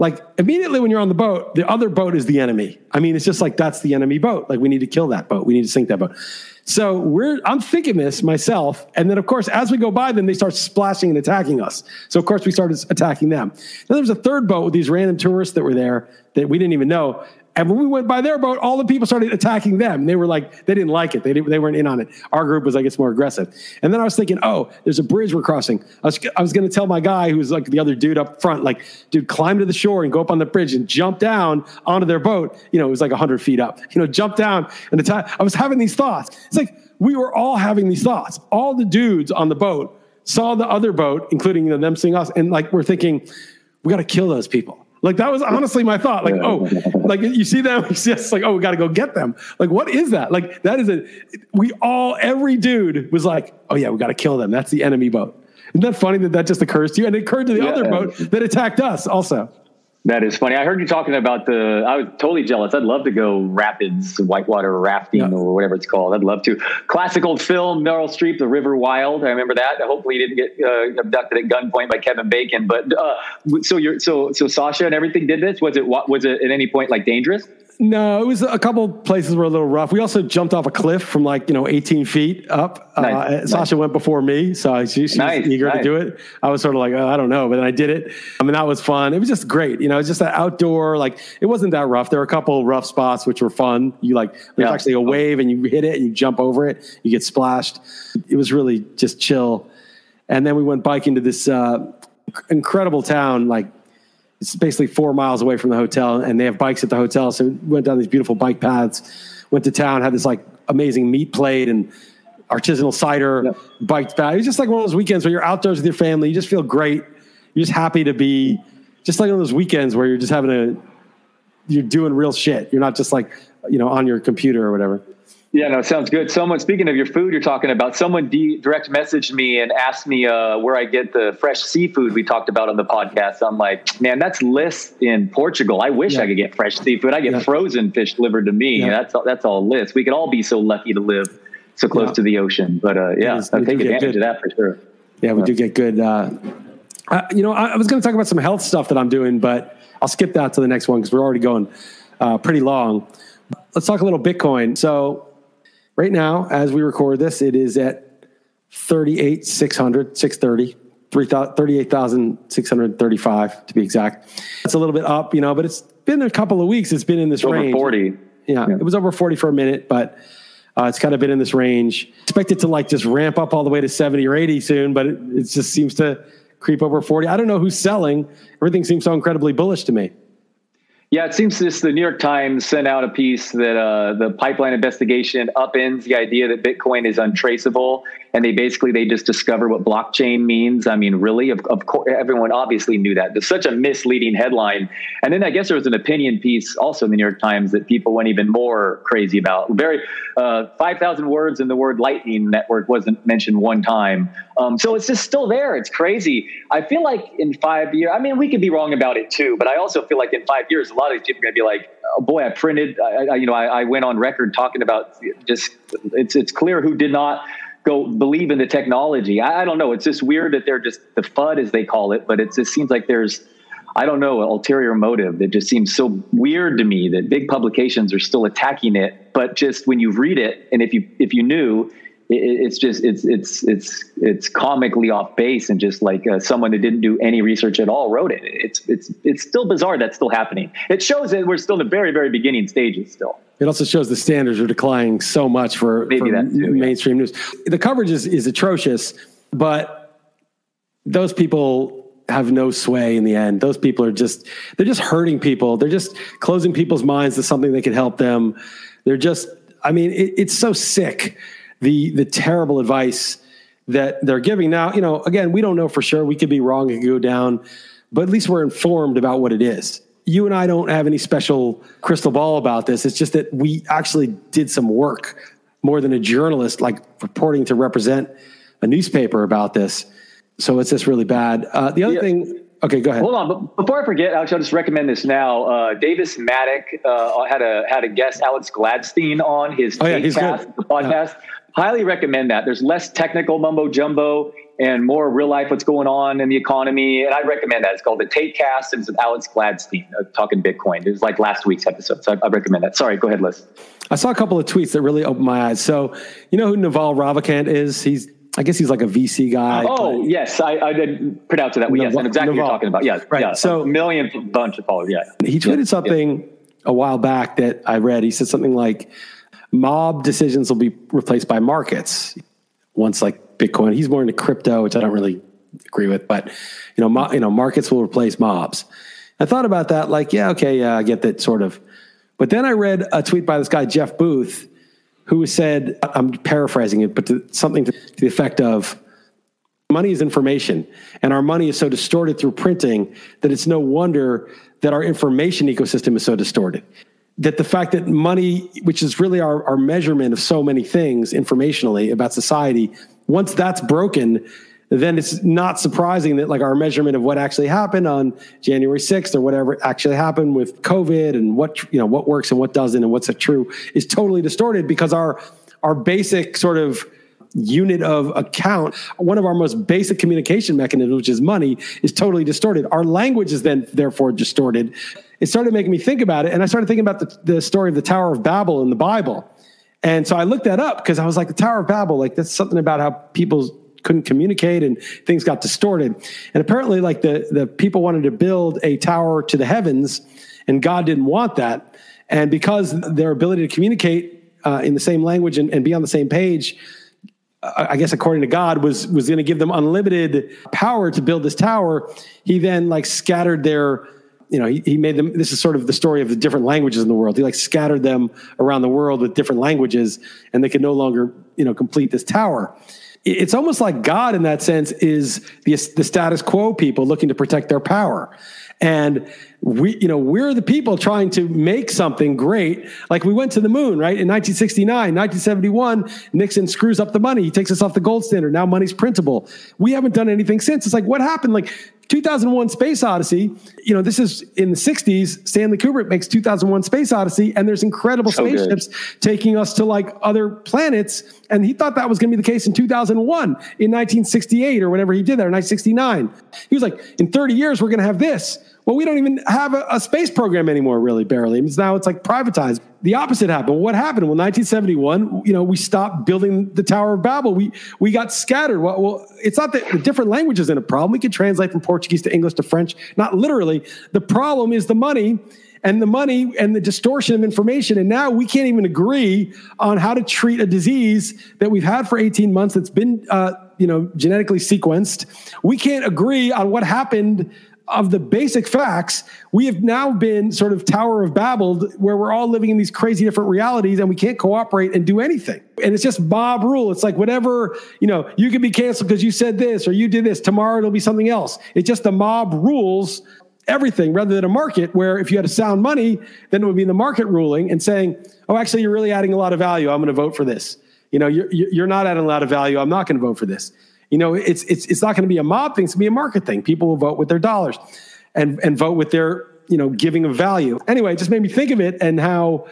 Speaker 1: like immediately when you're on the boat, the other boat is the enemy. I mean, it's just like that's the enemy boat. Like we need to kill that boat. We need to sink that boat. So we're I'm thinking this myself, and then of course as we go by them, they start splashing and attacking us. So of course we started attacking them. Then there was a third boat with these random tourists that were there that we didn't even know, and when we went by their boat, all the people started attacking them. They were like, they didn't like it. They, didn't, they weren't in on it. Our group was, I guess, more aggressive. And then I was thinking, oh, there's a bridge we're crossing. I was, I was going to tell my guy, who's like the other dude up front, like, dude, climb to the shore and go up on the bridge and jump down onto their boat. You know, it was like 100 feet up. You know, jump down and attack. I was having these thoughts. It's like we were all having these thoughts. All the dudes on the boat saw the other boat, including them seeing us, and like we're thinking, we got to kill those people Like that was honestly my thought. Like, oh, like you see them, it's just like, oh, we got to go get them. Like, what is that? Like, that is a. We all, every dude was like, oh yeah, we got to kill them. That's the enemy boat. Isn't that funny that that just occurs to you? And it occurred to the yeah. other boat that attacked us also.
Speaker 2: That is funny. I heard you talking about the. I was totally jealous. I'd love to go rapids, whitewater rafting, yeah. or whatever it's called. I'd love to. Classic old film, Meryl Streep, The River Wild. I remember that. Hopefully, you didn't get uh, abducted at gunpoint by Kevin Bacon. But uh, so you're so so Sasha and everything did this. Was it was it at any point like dangerous?
Speaker 1: No, it was a couple places were a little rough. We also jumped off a cliff from like you know 18 feet up. Uh, nice. Uh, Sasha went before me, so she, she nice. was eager to do it. I was sort of like, oh, I don't know, but then I did it. I mean, that was fun. It was just great. You know, it's just that outdoor. Like it wasn't that rough. There were a couple rough spots which were fun. You like there's yeah. actually a wave and you hit it and you jump over it. You get splashed. It was really just chill. And then we went biking to this uh, incredible town, like it's basically four miles away from the hotel, and they have bikes at the hotel. So we went down these beautiful bike paths, went to town, had this like amazing meat plate and artisanal cider, yep. biked back. It was just like one of those weekends where you're outdoors with your family. You just feel great. You're just happy to be just like one of those weekends where you're just having a, you're doing real shit. You're not just like, you know, on your computer or whatever.
Speaker 2: Yeah, no, sounds good. Someone, speaking of your food, you're talking about, someone de- direct messaged me and asked me uh, where I get the fresh seafood we talked about on the podcast. I'm like, man, that's Liss in Portugal. I wish yeah. I could get fresh seafood. I get yeah. frozen fish delivered to me. Yeah. That's all, that's all Liss. We could all be so lucky to live so close to the ocean. But uh, yeah, I'll take advantage of that for sure.
Speaker 1: Yeah, we do get good. Uh, uh, you know, I, I was going to talk about some health stuff that I'm doing, but I'll skip that to the next one because we're already going uh, pretty long. Let's talk a little Bitcoin. So Right now, as we record this, it is at 38,600, 630. 38,635 to be exact. It's a little bit up, you know, but it's been a couple of weeks. It's been in this
Speaker 2: over
Speaker 1: range.
Speaker 2: 40.
Speaker 1: Yeah, yeah, it was over 40 for a minute, but uh, it's kind of been in this range. Expect it to like just ramp up all the way to 70 or 80 soon, but it, it just seems to creep over 40. I don't know who's selling. Everything seems so incredibly bullish to me.
Speaker 2: Yeah, it seems this the New York Times sent out a piece that uh, the pipeline investigation upends the idea that Bitcoin is untraceable, and they basically they just discover what blockchain means. I mean, really, of, of course, everyone obviously knew that. It's such a misleading headline. And then I guess there was an opinion piece also in the New York Times that people went even more crazy about. Very uh, five thousand words, and the word Lightning Network wasn't mentioned one time. Um, so it's just still there. It's crazy. I feel like in five years, I mean, we could be wrong about it too, but I also feel like in five years a lot of these people are going to be like, oh boy, I printed, I, I, you know, I, I went on record talking about just, it's, it's clear who did not go believe in the technology. I, I don't know. It's just weird that they're just the FUD as they call it, but it just seems like there's, I don't know, an ulterior motive. It just seems so weird to me that big publications are still attacking it. But just when you read it, and if you if you knew, it's just it's it's it's it's comically off base and just like uh, someone that didn't do any research at all wrote it. It's it's it's still bizarre that's still happening. It shows that we're still in the very very beginning stages still.
Speaker 1: It also shows the standards are declining so much for, for too, mainstream yeah. news. The coverage is is atrocious, but those people have no sway in the end. Those people are just they're just hurting people. They're just closing people's minds to something that can help them. They're just I mean it, it's so sick the the terrible advice that they're giving. Now, you know, again, we don't know for sure. We could be wrong and go down, but at least we're informed about what it is. You and I don't have any special crystal ball about this. It's just that we actually did some work more than a journalist, like reporting to represent a newspaper about this. So it's just really bad. Uh, the other yeah. thing, okay, go ahead.
Speaker 2: Hold on, but before I forget, actually, I'll just recommend this now. Uh, Davis Maddock uh, had a had a guest, Alex Gladstein, on his oh, yeah, he's good. podcast. Yeah highly recommend that. There's less technical mumbo jumbo and more real life what's going on in the economy. And I recommend that. It's called the Tate Cast and it's with Alex Gladstein uh, talking Bitcoin. It was like last week's episode. So I, I, recommend that. Sorry, go ahead, Liss.
Speaker 1: I saw a couple of tweets that really opened my eyes. So you know who Naval Ravikant is? He's I guess he's like a VC guy.
Speaker 2: Oh yes, I, I did pronounce it that. Naval, yes, and exactly Naval. what you're talking about. Yeah,
Speaker 1: right.
Speaker 2: Yeah,
Speaker 1: so
Speaker 2: a million bunch of followers. Yeah.
Speaker 1: He tweeted
Speaker 2: yeah.
Speaker 1: something yeah. a while back that I read. He said something like mob decisions will be replaced by markets once like Bitcoin. He's more into crypto, which I don't really agree with, but you know, mo- you know, markets will replace mobs. I thought about that, like, yeah, okay, yeah, I get that sort of. But then I read a tweet by this guy Jeff Booth, who said, I'm paraphrasing it, but to, something to, to the effect of, money is information, and our money is so distorted through printing that it's no wonder that our information ecosystem is so distorted. That the fact that money, which is really our, our measurement of so many things informationally about society, once that's broken, then it's not surprising that like our measurement of what actually happened on January 6th or whatever actually happened with COVID and what you know what works and what doesn't and what's a true is totally distorted because our our basic sort of unit of account, one of our most basic communication mechanisms, which is money, is totally distorted. Our language is then therefore distorted. It started making me think about it, and I started thinking about the, the story of the Tower of Babel in the Bible. And so I looked that up because I was like, the Tower of Babel, like that's something about how people couldn't communicate and things got distorted. And apparently, like the, the people wanted to build a tower to the heavens, and God didn't want that. And because their ability to communicate uh, in the same language and, and be on the same page I guess according to God was was going to give them unlimited power to build this tower. He then like scattered their, you know, he, he made them. This is sort of the story of the different languages in the world. He like scattered them around the world with different languages, and they could no longer, you know, complete this tower. It's almost like God in that sense is the the status quo people looking to protect their power. And we, you know, we're the people trying to make something great. Like we went to the moon, right? In 1969, 1971, Nixon screws up the money. He takes us off the gold standard. Now money's printable. We haven't done anything since. It's like, what happened? Like 2001 Space Odyssey, you know, this is in the 60s. Stanley Kubrick makes 2001 Space Odyssey, and there's incredible so spaceships good. taking us to like other planets. And he thought that was going to be the case in 2001, in 1968, or whenever he did that, or 1969. He was like, in 30 years, we're going to have this. Well, we don't even have a, a, space program anymore, really, barely. It's now it's like privatized. The opposite happened. What happened? Well, 1971, you know, we stopped building the Tower of Babel. We we got scattered. Well, well it's not that the different languages is in a problem. We could translate from Portuguese to English to French, not literally. The problem is the money and the money and the distortion of information. And now we can't even agree on how to treat a disease that we've had for 18 months that's been, uh, you know, genetically sequenced. We can't agree on what happened of the basic facts, we have now been sort of Tower of Babel, where we're all living in these crazy different realities and we can't cooperate and do anything. And it's just mob rule. It's like whatever, you know, you can be canceled because you said this or you did this. Tomorrow it'll be something else. It's just the mob rules everything rather than a market where if you had a sound money, then it would be the market ruling and saying, oh, actually, you're really adding a lot of value. I'm going to vote for this. You know, you're, you're not adding a lot of value. I'm not going to vote for this. You know, it's it's it's not going to be a mob thing. It's going to be a market thing. People will vote with their dollars, and and vote with their you know giving of value. Anyway, it just made me think of it and how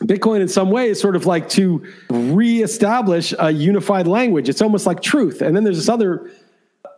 Speaker 1: Bitcoin, in some way, is sort of like to reestablish a unified language. It's almost like truth. And then there's this other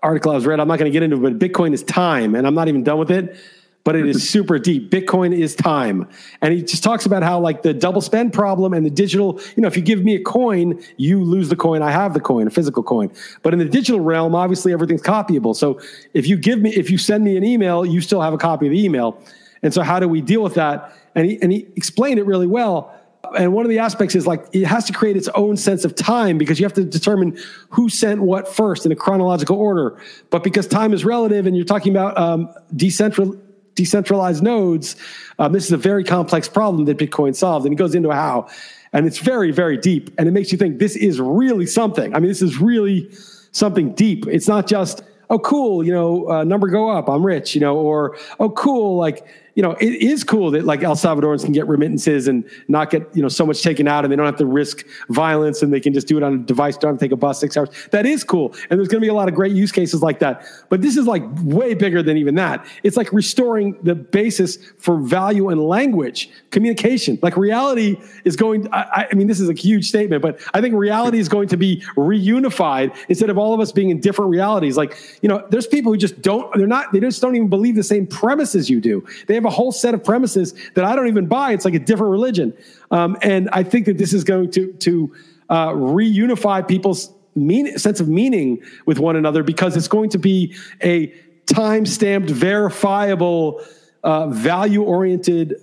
Speaker 1: article I was read. I'm not going to get into it, but Bitcoin is time, and I'm not even done with it but it is super deep. Bitcoin is time. And he just talks about how like the double spend problem and the digital, you know, if you give me a coin, you lose the coin. I have the coin, a physical coin. But in the digital realm, obviously everything's copyable. So if you give me, if you send me an email, you still have a copy of the email. And so how do we deal with that? And he, and he explained it really well. And one of the aspects is like it has to create its own sense of time because you have to determine who sent what first in a chronological order. But because time is relative and you're talking about um, decentral decentralized nodes, um, this is a very complex problem that Bitcoin solved. And it goes into how. And it's very, very deep. And it makes you think this is really something. I mean, this is really something deep. It's not just, oh, cool, you know, uh, number go up, I'm rich, you know, or, oh, cool, like, you know, it is cool that like El Salvadorans can get remittances and not get, you know, so much taken out and they don't have to risk violence and they can just do it on a device, don't take a bus six hours. That is cool. And there's going to be a lot of great use cases like that. But this is like way bigger than even that. It's like restoring the basis for value and language, communication. Like reality is going, I, I mean, this is a huge statement, but I think reality is going to be reunified instead of all of us being in different realities. Like, you know, there's people who just don't, they're not, they just don't even believe the same premises you do. They have have a whole set of premises that I don't even buy. It's like a different religion. Um, and I think that this is going to, to uh, reunify people's mean, sense of meaning with one another because it's going to be a time stamped, verifiable, uh, value oriented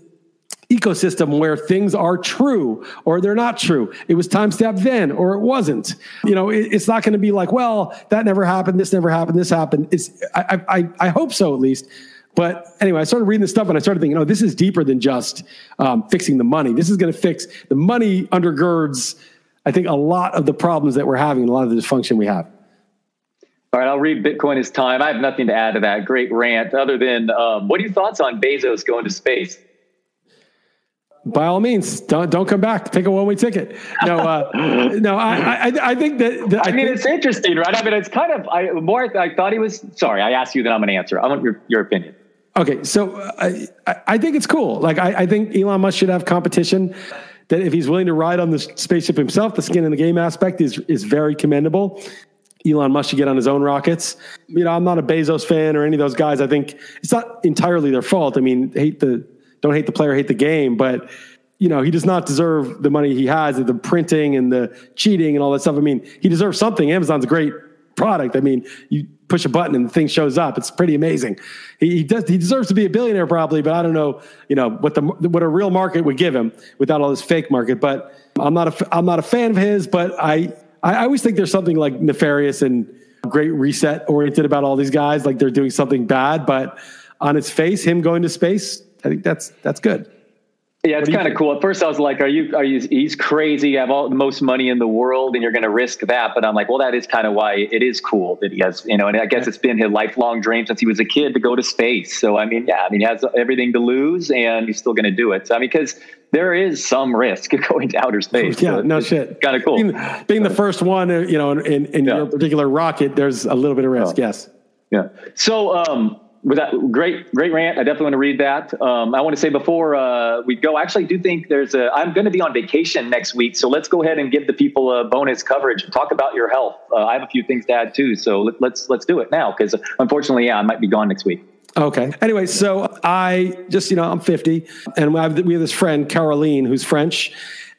Speaker 1: ecosystem where things are true or they're not true. It was time stamped then or it wasn't. You know, it, it's not going to be like, well, that never happened, this never happened, this happened. It's I, I, I hope so at least. But anyway, I started reading this stuff and I started thinking, oh, this is deeper than just um, fixing the money. This is going to fix the money undergirds, I think, a lot of the problems that we're having a lot of the dysfunction we have.
Speaker 2: All right, I'll read Bitcoin is time. I have nothing to add to that great rant other than um, what are your thoughts on Bezos going to space?
Speaker 1: By all means, don't don't come back. Take a one way ticket. No, uh, no. I, I I think that, that
Speaker 2: I,
Speaker 1: I
Speaker 2: mean
Speaker 1: think,
Speaker 2: it's interesting, right? I mean it's kind of I more I thought he was sorry. I asked you, then I'm going to answer. I want your your opinion.
Speaker 1: Okay, so uh, I I think it's cool. Like I, I think Elon Musk should have competition. That if he's willing to ride on the spaceship himself, the skin in the game aspect is is very commendable. Elon Musk should get on his own rockets. You know, I'm not a Bezos fan or any of those guys. I think it's not entirely their fault. I mean, hate the don't hate the player, hate the game, but you know, he does not deserve the money he has, the printing and the cheating and all that stuff. I mean, he deserves something. Amazon's a great product. I mean, you push a button and the thing shows up. It's pretty amazing. He, he does. He deserves to be a billionaire probably, but I don't know. You know what the what a real market would give him without all this fake market. But I'm not a I'm not a fan of his. But I I always think there's something like nefarious and great reset oriented about all these guys. Like they're doing something bad, but on its face, him going to space, I think that's that's good.
Speaker 2: Yeah, it's kind of cool. At first, I was like, "Are you? Are you? He's crazy. You have all the most money in the world, and you're going to risk that." But I'm like, "Well, that is kind of why it is cool that he has, you know." And I guess it's been his lifelong dream since he was a kid to go to space. So I mean, yeah, I mean, he has everything to lose, and he's still going to do it. So I mean, because there is some risk of going to outer space.
Speaker 1: Yeah,
Speaker 2: so
Speaker 1: no shit.
Speaker 2: Kind of cool.
Speaker 1: Being, being, the first one, you know, in, in yeah. your particular rocket, there's a little bit of risk. Oh. Yes.
Speaker 2: Yeah. So, um, with that great great rant. I definitely want to read that. Um, i want to say before uh, we go I actually do think there's a i'm going to be on vacation next week so let's go ahead and give the people a bonus coverage. Talk about your health. Uh, i have a few things to add too so let, let's let's do it now because unfortunately yeah i might be gone next week.
Speaker 1: Okay. Anyway, so I just, you know, I'm 50 and we have, we have this friend, Caroline, who's French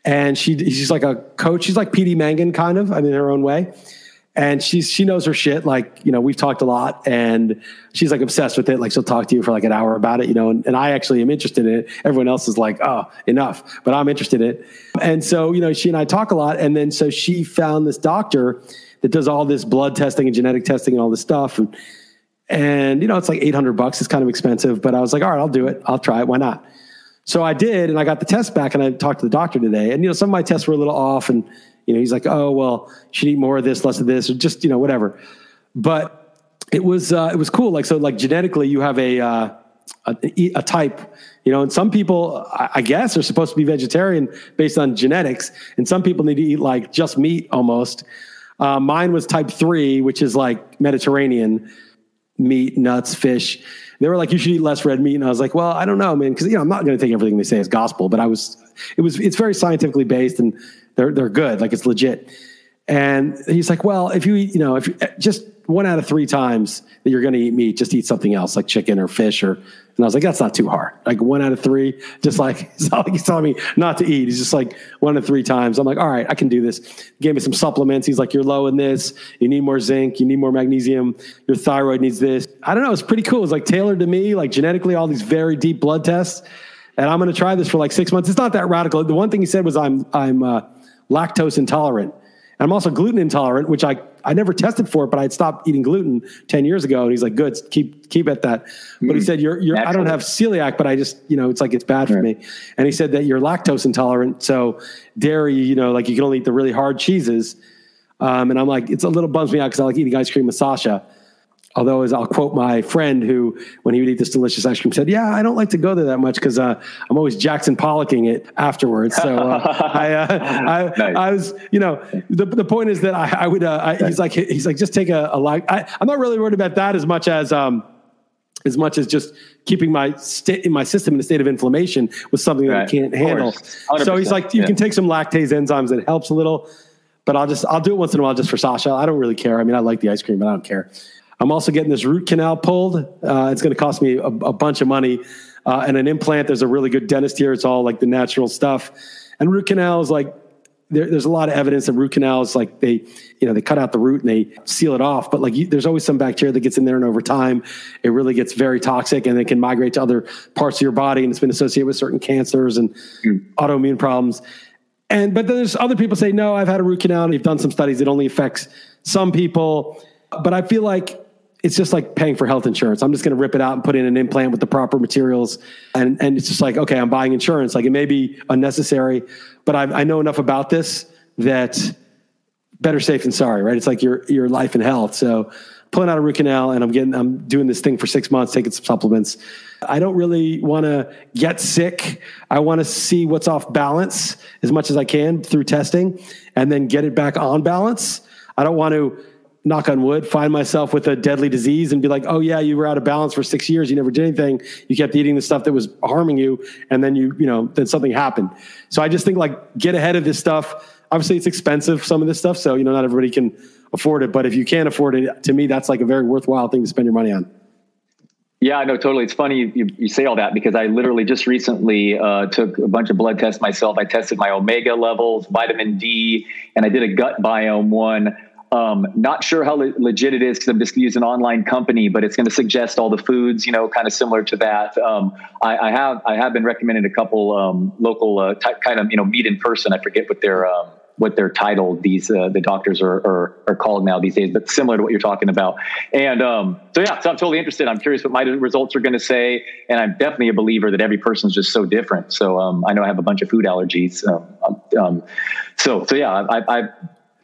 Speaker 1: and she, she's like a coach. She's like PD Mangan kind of, I mean, in her own way and she's she knows her shit like you know we've talked a lot and she's like obsessed with it. Like she'll talk to you for like an hour about it you know and, and i actually am interested in it. Everyone else is like oh enough but i'm interested in it. And so you know she and i talk a lot and then so she found this doctor that does all this blood testing and genetic testing and all this stuff and and you know it's like 800 bucks. It's kind of expensive but i was like all right i'll do it. I'll try it. Why not? So i did and i got the test back and i talked to the doctor today. And you know some of my tests were a little off and you know, he's like, oh well, you should eat more of this, less of this, or just you know whatever. But it was uh, it was cool. Like so, like genetically, you have a, uh, a a, type. You know, and some people, I guess, are supposed to be vegetarian based on genetics, and some people need to eat like just meat almost. Uh, mine was type three, which is like Mediterranean meat, nuts, fish. They were like, you should eat less red meat, and I was like, well, I don't know, man, because you know I'm not going to take everything they say as gospel, but I was, it was, it's very scientifically based, and they're they're good, like it's legit. And he's like, well, if you eat, you know, if you, just one out of three times that you're going to eat meat, just eat something else like chicken or fish or. And I was like, that's not too hard. Like one out of three, just like like he's telling me not to eat. He's just like one of three times. I'm like, all right, I can do this. He gave me some supplements. He's like, you're low in this. You need more zinc. You need more magnesium. Your thyroid needs this. I don't know. It's pretty cool. It's like tailored to me, like genetically, all these very deep blood tests. And I'm going to try this for like six months. It's not that radical. The one thing he said was, I'm I'm uh, lactose intolerant. And I'm also gluten intolerant, which I, I never tested for it, but I'd stopped eating gluten 10 years ago. And he's like, good, keep, keep at that. But he mm. said, you're, you're, I don't have celiac, but I just, you know, it's like, it's bad for me. And he said that you're lactose intolerant. So dairy, you know, like you can only eat the really hard cheeses. Um, and I'm like, it's a little bums me out because I like eating ice cream with Sasha. Although, as I'll quote my friend who, when he would eat this delicious ice cream, said, "Yeah, I don't like to go there that much because uh, I'm always Jackson Pollocking it afterwards." So uh, I, uh, I, nice. I, was, you know, the, the point is that I, I would. Uh, I, he's like, he's like, just take a, a like. I, am not really worried about that as much as, um, as much as just keeping my state my system in a state of inflammation with something right. that I can't handle. So he's like, you yeah. can take some lactase enzymes that helps a little but I'll just I'll do it once in a while just for Sasha. I don't really care. I mean, I like the ice cream, but I don't care. I'm also getting this root canal pulled. Uh, it's going to cost me a, a, bunch of money. Uh, and an implant, there's a really good dentist here. It's all like the natural stuff. And root canals, like there, there's a lot of evidence that root canals, like they, you know, they cut out the root and they seal it off. But like you, there's always some bacteria that gets in there, and over time, it really gets very toxic, and it can migrate to other parts of your body, and it's been associated with certain cancers and mm. autoimmune problems. And but there's other people say no, I've had a root canal, and you've done some studies. It only affects some people, but I feel like it's just like paying for health insurance. I'm just going to rip it out and put in an implant with the proper materials. And, and it's just like, okay, I'm buying insurance. Like it may be unnecessary, but I, I know enough about this that better safe than sorry, right? It's like your, your life and health. So pulling out a root canal and I'm getting, I'm doing this thing for six months, taking some supplements. I don't really want to get sick. I want to see what's off balance as much as I can through testing and then get it back on balance. I don't want to knock on wood, find myself with a deadly disease and be like, oh yeah, you were out of balance for six years. You never did anything. You kept eating the stuff that was harming you. And then you, you know, then something happened. So I just think like get ahead of this stuff. Obviously it's expensive, some of this stuff. So, you know, not everybody can afford it, but if you can't afford it, to me, that's like a very worthwhile thing to spend your money on.
Speaker 2: Yeah, no, totally. It's funny you, you, you, say all that because I literally just recently uh, took a bunch of blood tests myself. I tested my omega levels, vitamin D, and I did a gut biome one um, not sure how le- legit it is because I'm just use an online company, but it's going to suggest all the foods, you know, kind of similar to that. Um, I, I, have I have been recommended a couple um, local uh, type, kind of you know meet in person. I forget what they're um, what they're titled. These uh, the doctors are, are, are called now these days, but similar to what you're talking about. And um, so yeah, so I'm totally interested. I'm curious what my results are going to say, and I'm definitely a believer that every person's just so different. So um, I know I have a bunch of food allergies. so so yeah, I, I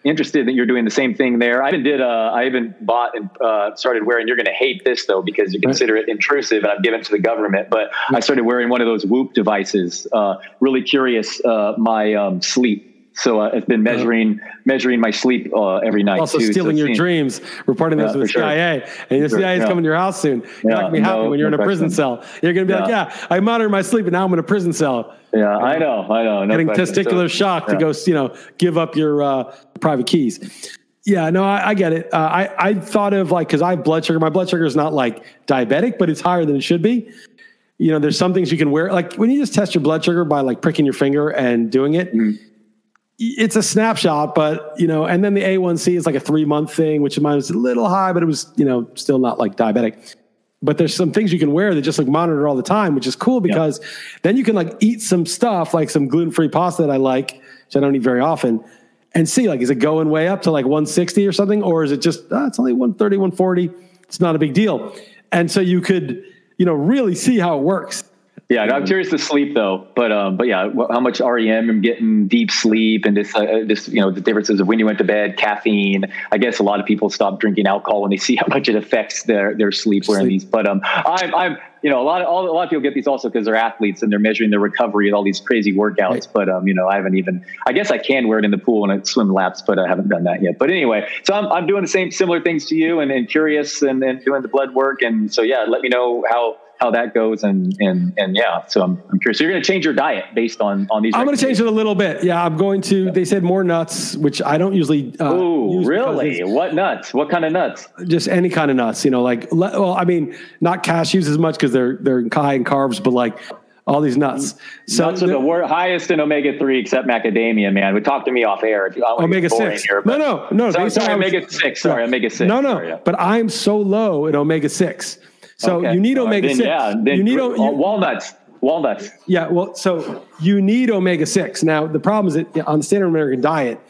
Speaker 2: interested that you're doing the same thing there. I even did. Uh, I even bought and uh, started wearing. You're going to hate this though because you consider it intrusive, and I've given it to the government. But I started wearing one of those Whoop devices. Uh, really curious. Uh, my um, sleep. So uh, it's been measuring measuring my sleep uh, every night.
Speaker 1: Also
Speaker 2: too,
Speaker 1: stealing so your dreams, reporting this yeah, to the CIA, sure. and the CIA is yeah. coming to your house soon. You're yeah, not gonna be happy no, when you're no in a prison question. cell. You're gonna be like, yeah, I monitor my sleep, and now I'm in a prison cell.
Speaker 2: Yeah, I know, I know.
Speaker 1: No Getting question. testicular so, shock to go, you know, give up your uh, private keys. Yeah, no, I, I get it. Uh, I I thought of like because I have blood sugar. My blood sugar is not like diabetic, but it's higher than it should be. You know, there's some things you can wear. Like when you just test your blood sugar by like pricking your finger and doing it, mm it's a snapshot, but you know, and then the A1C is like a three month thing, which mine was a little high, but it was, you know, still not like diabetic. But there's some things you can wear that just like monitor all the time, which is cool because then you can like eat some stuff like some gluten free pasta that I like, which I don't eat very often, and see like, is it going way up to like 160 or something? Or is it just, oh, it's only 130, 140. It's not a big deal. And so you could, you know, really see how it works.
Speaker 2: Yeah, I'm curious to sleep though, but um, but yeah, how much REM I'm getting deep sleep and this uh, just you know the differences of when you went to bed, caffeine. I guess a lot of people stop drinking alcohol when they see how much it affects their their sleep wearing these. But um, I'm I'm you know a lot of all, a lot of people get these also because they're athletes and they're measuring their recovery and all these crazy workouts. Right. But um, you know I haven't even I guess I can wear it in the pool when I swim laps, but I haven't done that yet. But anyway, so I'm I'm doing the same similar things to you and, and curious and, and doing the blood work and so yeah, let me know how how that goes and and and yeah so i'm, I'm curious so you're going to change your diet based on on these
Speaker 1: i'm going to change it a little bit yeah i'm going to yeah. they said more nuts which i don't usually
Speaker 2: uh, Ooh, really what nuts what kind of nuts
Speaker 1: just any kind of nuts you know like well i mean not cashews as much because they're they're high in carbs but like all these nuts.
Speaker 2: So nuts are the wor- highest in omega three, except macadamia. Man, we talk to me off air. If
Speaker 1: omega six. Here, no, no, no.
Speaker 2: Sorry, sorry omega six. Sorry, omega six.
Speaker 1: No, no.
Speaker 2: Sorry, yeah.
Speaker 1: But I'm so low in omega six. So okay. you need omega six. Yeah, you need
Speaker 2: you, walnuts. Walnuts.
Speaker 1: Yeah, well, so you need omega six. Now the problem is that on the standard American diet,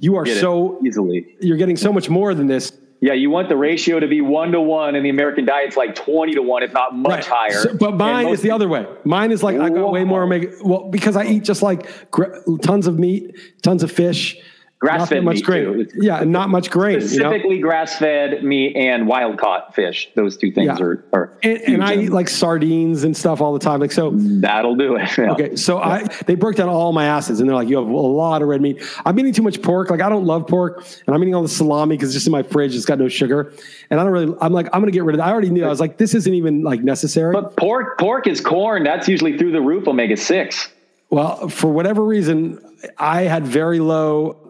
Speaker 1: you are so
Speaker 2: easily
Speaker 1: you're getting so much more than this.
Speaker 2: Yeah, you want the ratio to be one to one, and the American diet's like twenty to one, if not much right. higher. So,
Speaker 1: but mine is the other way. Mine is like Whoa. I got way more omega. Well, because I eat just like gr- tons of meat, tons of fish,
Speaker 2: grass fed
Speaker 1: much grain. Too.
Speaker 2: Yeah,
Speaker 1: not much grain.
Speaker 2: Specifically, you know? grass fed meat and wild caught fish. Those two things yeah. are. are
Speaker 1: and, and I eat like sardines and stuff all the time. Like so,
Speaker 2: that'll do it.
Speaker 1: Yeah. Okay, so yeah. I they broke down all my acids, and they're like, you have a lot of red meat. I'm eating too much pork. Like I don't love pork, and I'm eating all the salami because it's just in my fridge. It's got no sugar, and I don't really. I'm like, I'm gonna get rid of it. I already knew. I was like, this isn't even like necessary.
Speaker 2: But pork, pork is corn. That's usually through the roof omega six.
Speaker 1: Well, for whatever reason, I had very low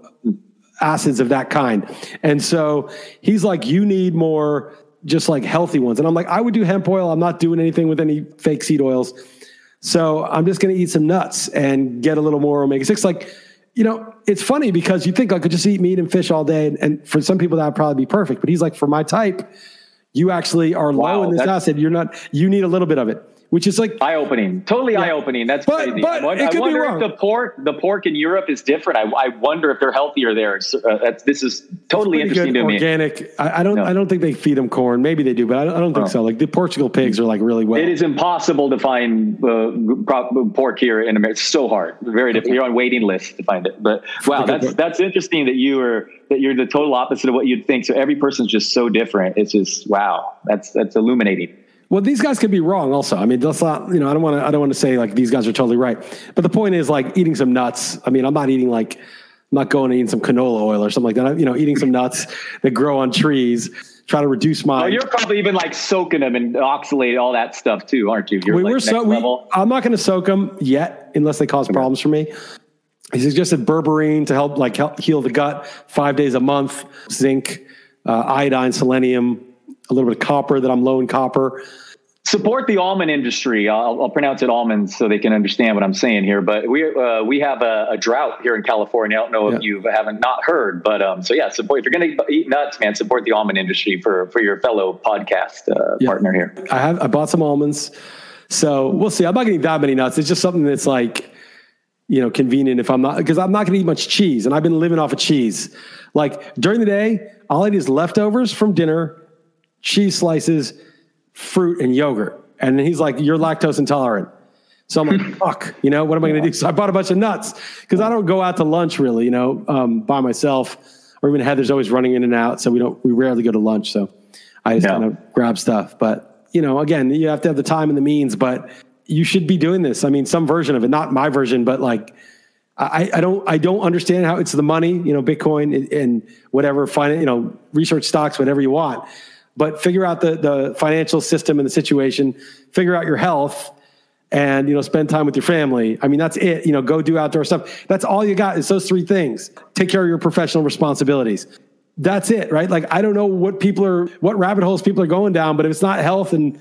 Speaker 1: acids of that kind. And so he's like, you need more just like healthy ones. And I'm like, I would do hemp oil. I'm not doing anything with any fake seed oils. So I'm just going to eat some nuts and get a little more omega 6. Like, you know, it's funny because you think I could just eat meat and fish all day. And, and for some people, that would probably be perfect. But he's like, for my type, you actually are wow, low in this acid. You're not, you need a little bit of it. Which is like
Speaker 2: eye opening, totally yeah. eye opening. That's
Speaker 1: but,
Speaker 2: crazy.
Speaker 1: But I,
Speaker 2: I
Speaker 1: wonder
Speaker 2: if the pork, the pork in Europe is different. I, I wonder if they're healthier there. Uh, this is totally interesting
Speaker 1: to
Speaker 2: me.
Speaker 1: Organic. I, I don't. No. I don't think they feed them corn. Maybe they do, but I don't, I don't think no. so. Like the Portugal pigs are like really well.
Speaker 2: It is impossible to find uh, pork here in America. It's so hard. Very difficult. You're on waiting lists to find it. But wow, that's that's interesting that you are that you're the total opposite of what you'd think. So every person's just so different. It's just wow. That's that's illuminating.
Speaker 1: Well, these guys could be wrong also. I mean, that's not, you know, I don't want to, I don't want to say like these guys are totally right. But the point is like eating some nuts. I mean, I'm not eating like, I'm not going to eat some canola oil or something like that. I, you know, eating some nuts that grow on trees, try to reduce my.
Speaker 2: Oh, you're probably even like soaking them and oxalate all that stuff too, aren't you? You're
Speaker 1: we
Speaker 2: like
Speaker 1: were so, we, I'm not going to soak them yet unless they cause problems for me. He suggested berberine to help like help heal the gut five days a month, zinc, uh, iodine, selenium, a little bit of copper that I'm low in copper
Speaker 2: support the almond industry. I'll, I'll, pronounce it almonds so they can understand what I'm saying here. But we uh, we have a, a, drought here in California. I don't know if yeah. you haven't not heard, but um, so yeah, support. If you're going to eat nuts, man, support the almond industry for for your fellow podcast uh, yeah. partner here.
Speaker 1: I have I bought some almonds, so we'll see. I'm not getting that many nuts. It's just something that's like you know convenient if I'm not because I'm not going to eat much cheese, and I've been living off of cheese. Like during the day, all I eat is leftovers from dinner, cheese slices fruit and yogurt. And he's like, You're lactose intolerant. So I'm like, fuck, you know, what am I going to do? So I bought a bunch of nuts because I don't go out to lunch really, you know, um, by myself or even Heather's always running in and out. So we don't, we rarely go to lunch. So I just yeah. kind of grab stuff. But, you know, again, you have to have the time and the means, but you should be doing this. I mean, some version of it, not my version, but like, I, I don't, I don't understand how it's the money, you know, Bitcoin and, and whatever, find you know, research stocks, whatever you want but figure out the, the financial system and the situation, figure out your health and, you know, spend time with your family. I mean, that's it, you know, go do outdoor stuff. That's all you got is those three things. Take care of your professional responsibilities. That's it, right? Like, I don't know what people are, what rabbit holes people are going down, but if it's not health and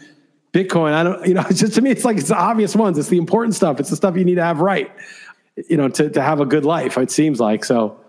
Speaker 1: Bitcoin, I don't, you know, it's just to me, it's like, it's the obvious ones. It's the important stuff. It's the stuff you need to have right, you know, to, to have a good life, it seems like. So,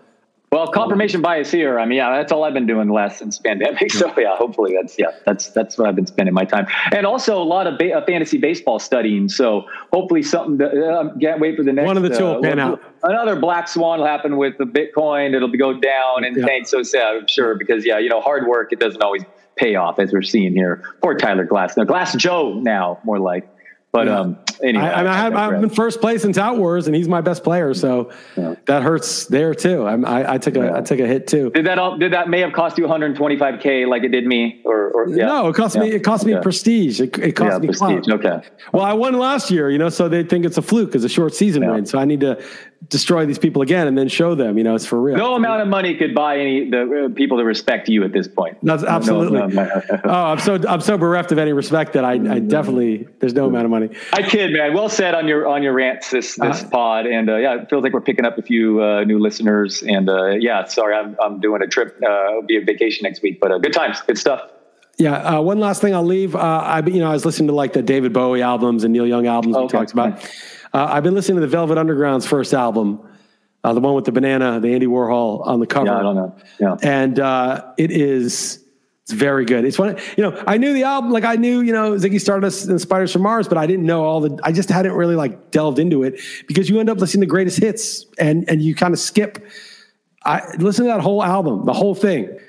Speaker 2: well, confirmation bias here. I mean, yeah, that's all I've been doing the last since pandemic. So yeah, hopefully that's yeah, that's that's what I've been spending my time, and also a lot of ba- uh, fantasy baseball studying. So hopefully something. To, uh, can't wait for the next
Speaker 1: one of the two uh, will pan out.
Speaker 2: Another black swan will happen with the Bitcoin. It'll go down and yeah. so sad. I'm sure because yeah, you know, hard work it doesn't always pay off as we're seeing here. Poor Tyler Glasnow Glass Joe now more like. But yeah. um, anyway, I,
Speaker 1: I, I am in first place in Tout Wars, and he's my best player, so yeah. that hurts there too. I'm, I, I took a yeah. I took a hit too.
Speaker 2: Did that all, did that may have cost you 125k like it did me, or, or
Speaker 1: no? It cost me it cost okay. me prestige. It, it cost me prestige.
Speaker 2: Okay.
Speaker 1: Well, I won last year, you know, so they think it's a fluke because a short season win. So I need to destroy these people again and then show them, you know, it's for real.
Speaker 2: No amount of money could buy any the uh, people to respect you at this point.
Speaker 1: That's absolutely. No, no, no. oh, I'm so I'm so bereft of any respect that I, I definitely there's no amount of money.
Speaker 2: I kid, man. Well said on your on your rants this this uh, pod, and uh, yeah, it feels like we're picking up a few uh, new listeners. And uh, yeah, sorry, I'm I'm doing a trip, uh, be a vacation next week, but good times, good stuff.
Speaker 1: Yeah. Uh, one last thing I'll leave. Uh, I, you know, I was listening to like the David Bowie albums and Neil Young albums oh, we okay. talked about. Uh, I've been listening to the Velvet Underground's first album, uh, the one with the banana, the Andy Warhol on the cover.
Speaker 2: Yeah, I don't know. Yeah,
Speaker 1: and uh, it is it's very good. It's one, you know. I knew the album, like I knew, you know, Ziggy Stardust and Spiders from Mars, but I didn't know all the. I just hadn't really like delved into it because you end up listening to greatest hits and and you kind of skip. I listen to that whole album, the whole thing.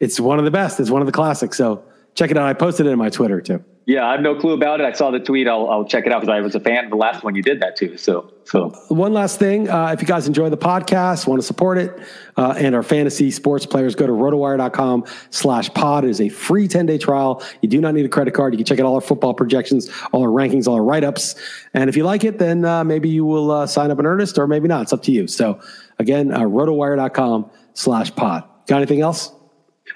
Speaker 1: It's one of the best. It's one of the classics. So check it out. I posted it in my Twitter too.
Speaker 2: Yeah, I have no clue about it. I saw the tweet. I'll, I'll check it out because I was a fan of the last one you did that too. So, so
Speaker 1: one last thing, uh, if you guys enjoy the podcast, want to support it, uh, and our fantasy sports players, go to rotowire.com slash pod. It is a free 10 day trial. You do not need a credit card. You can check out all our football projections, all our rankings, all our write ups. And if you like it, then uh, maybe you will uh, sign up in earnest or maybe not. It's up to you. So again, uh, rotowire.com slash pod. Got anything else?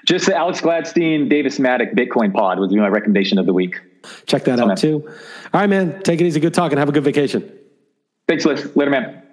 Speaker 2: Just the Alex Gladstein, Davis Mattek Bitcoin pod would be my recommendation of the week.
Speaker 1: Check that out too. All right, man. Take it easy. Good talk and have a good vacation.
Speaker 2: Thanks, Liss. Later, man.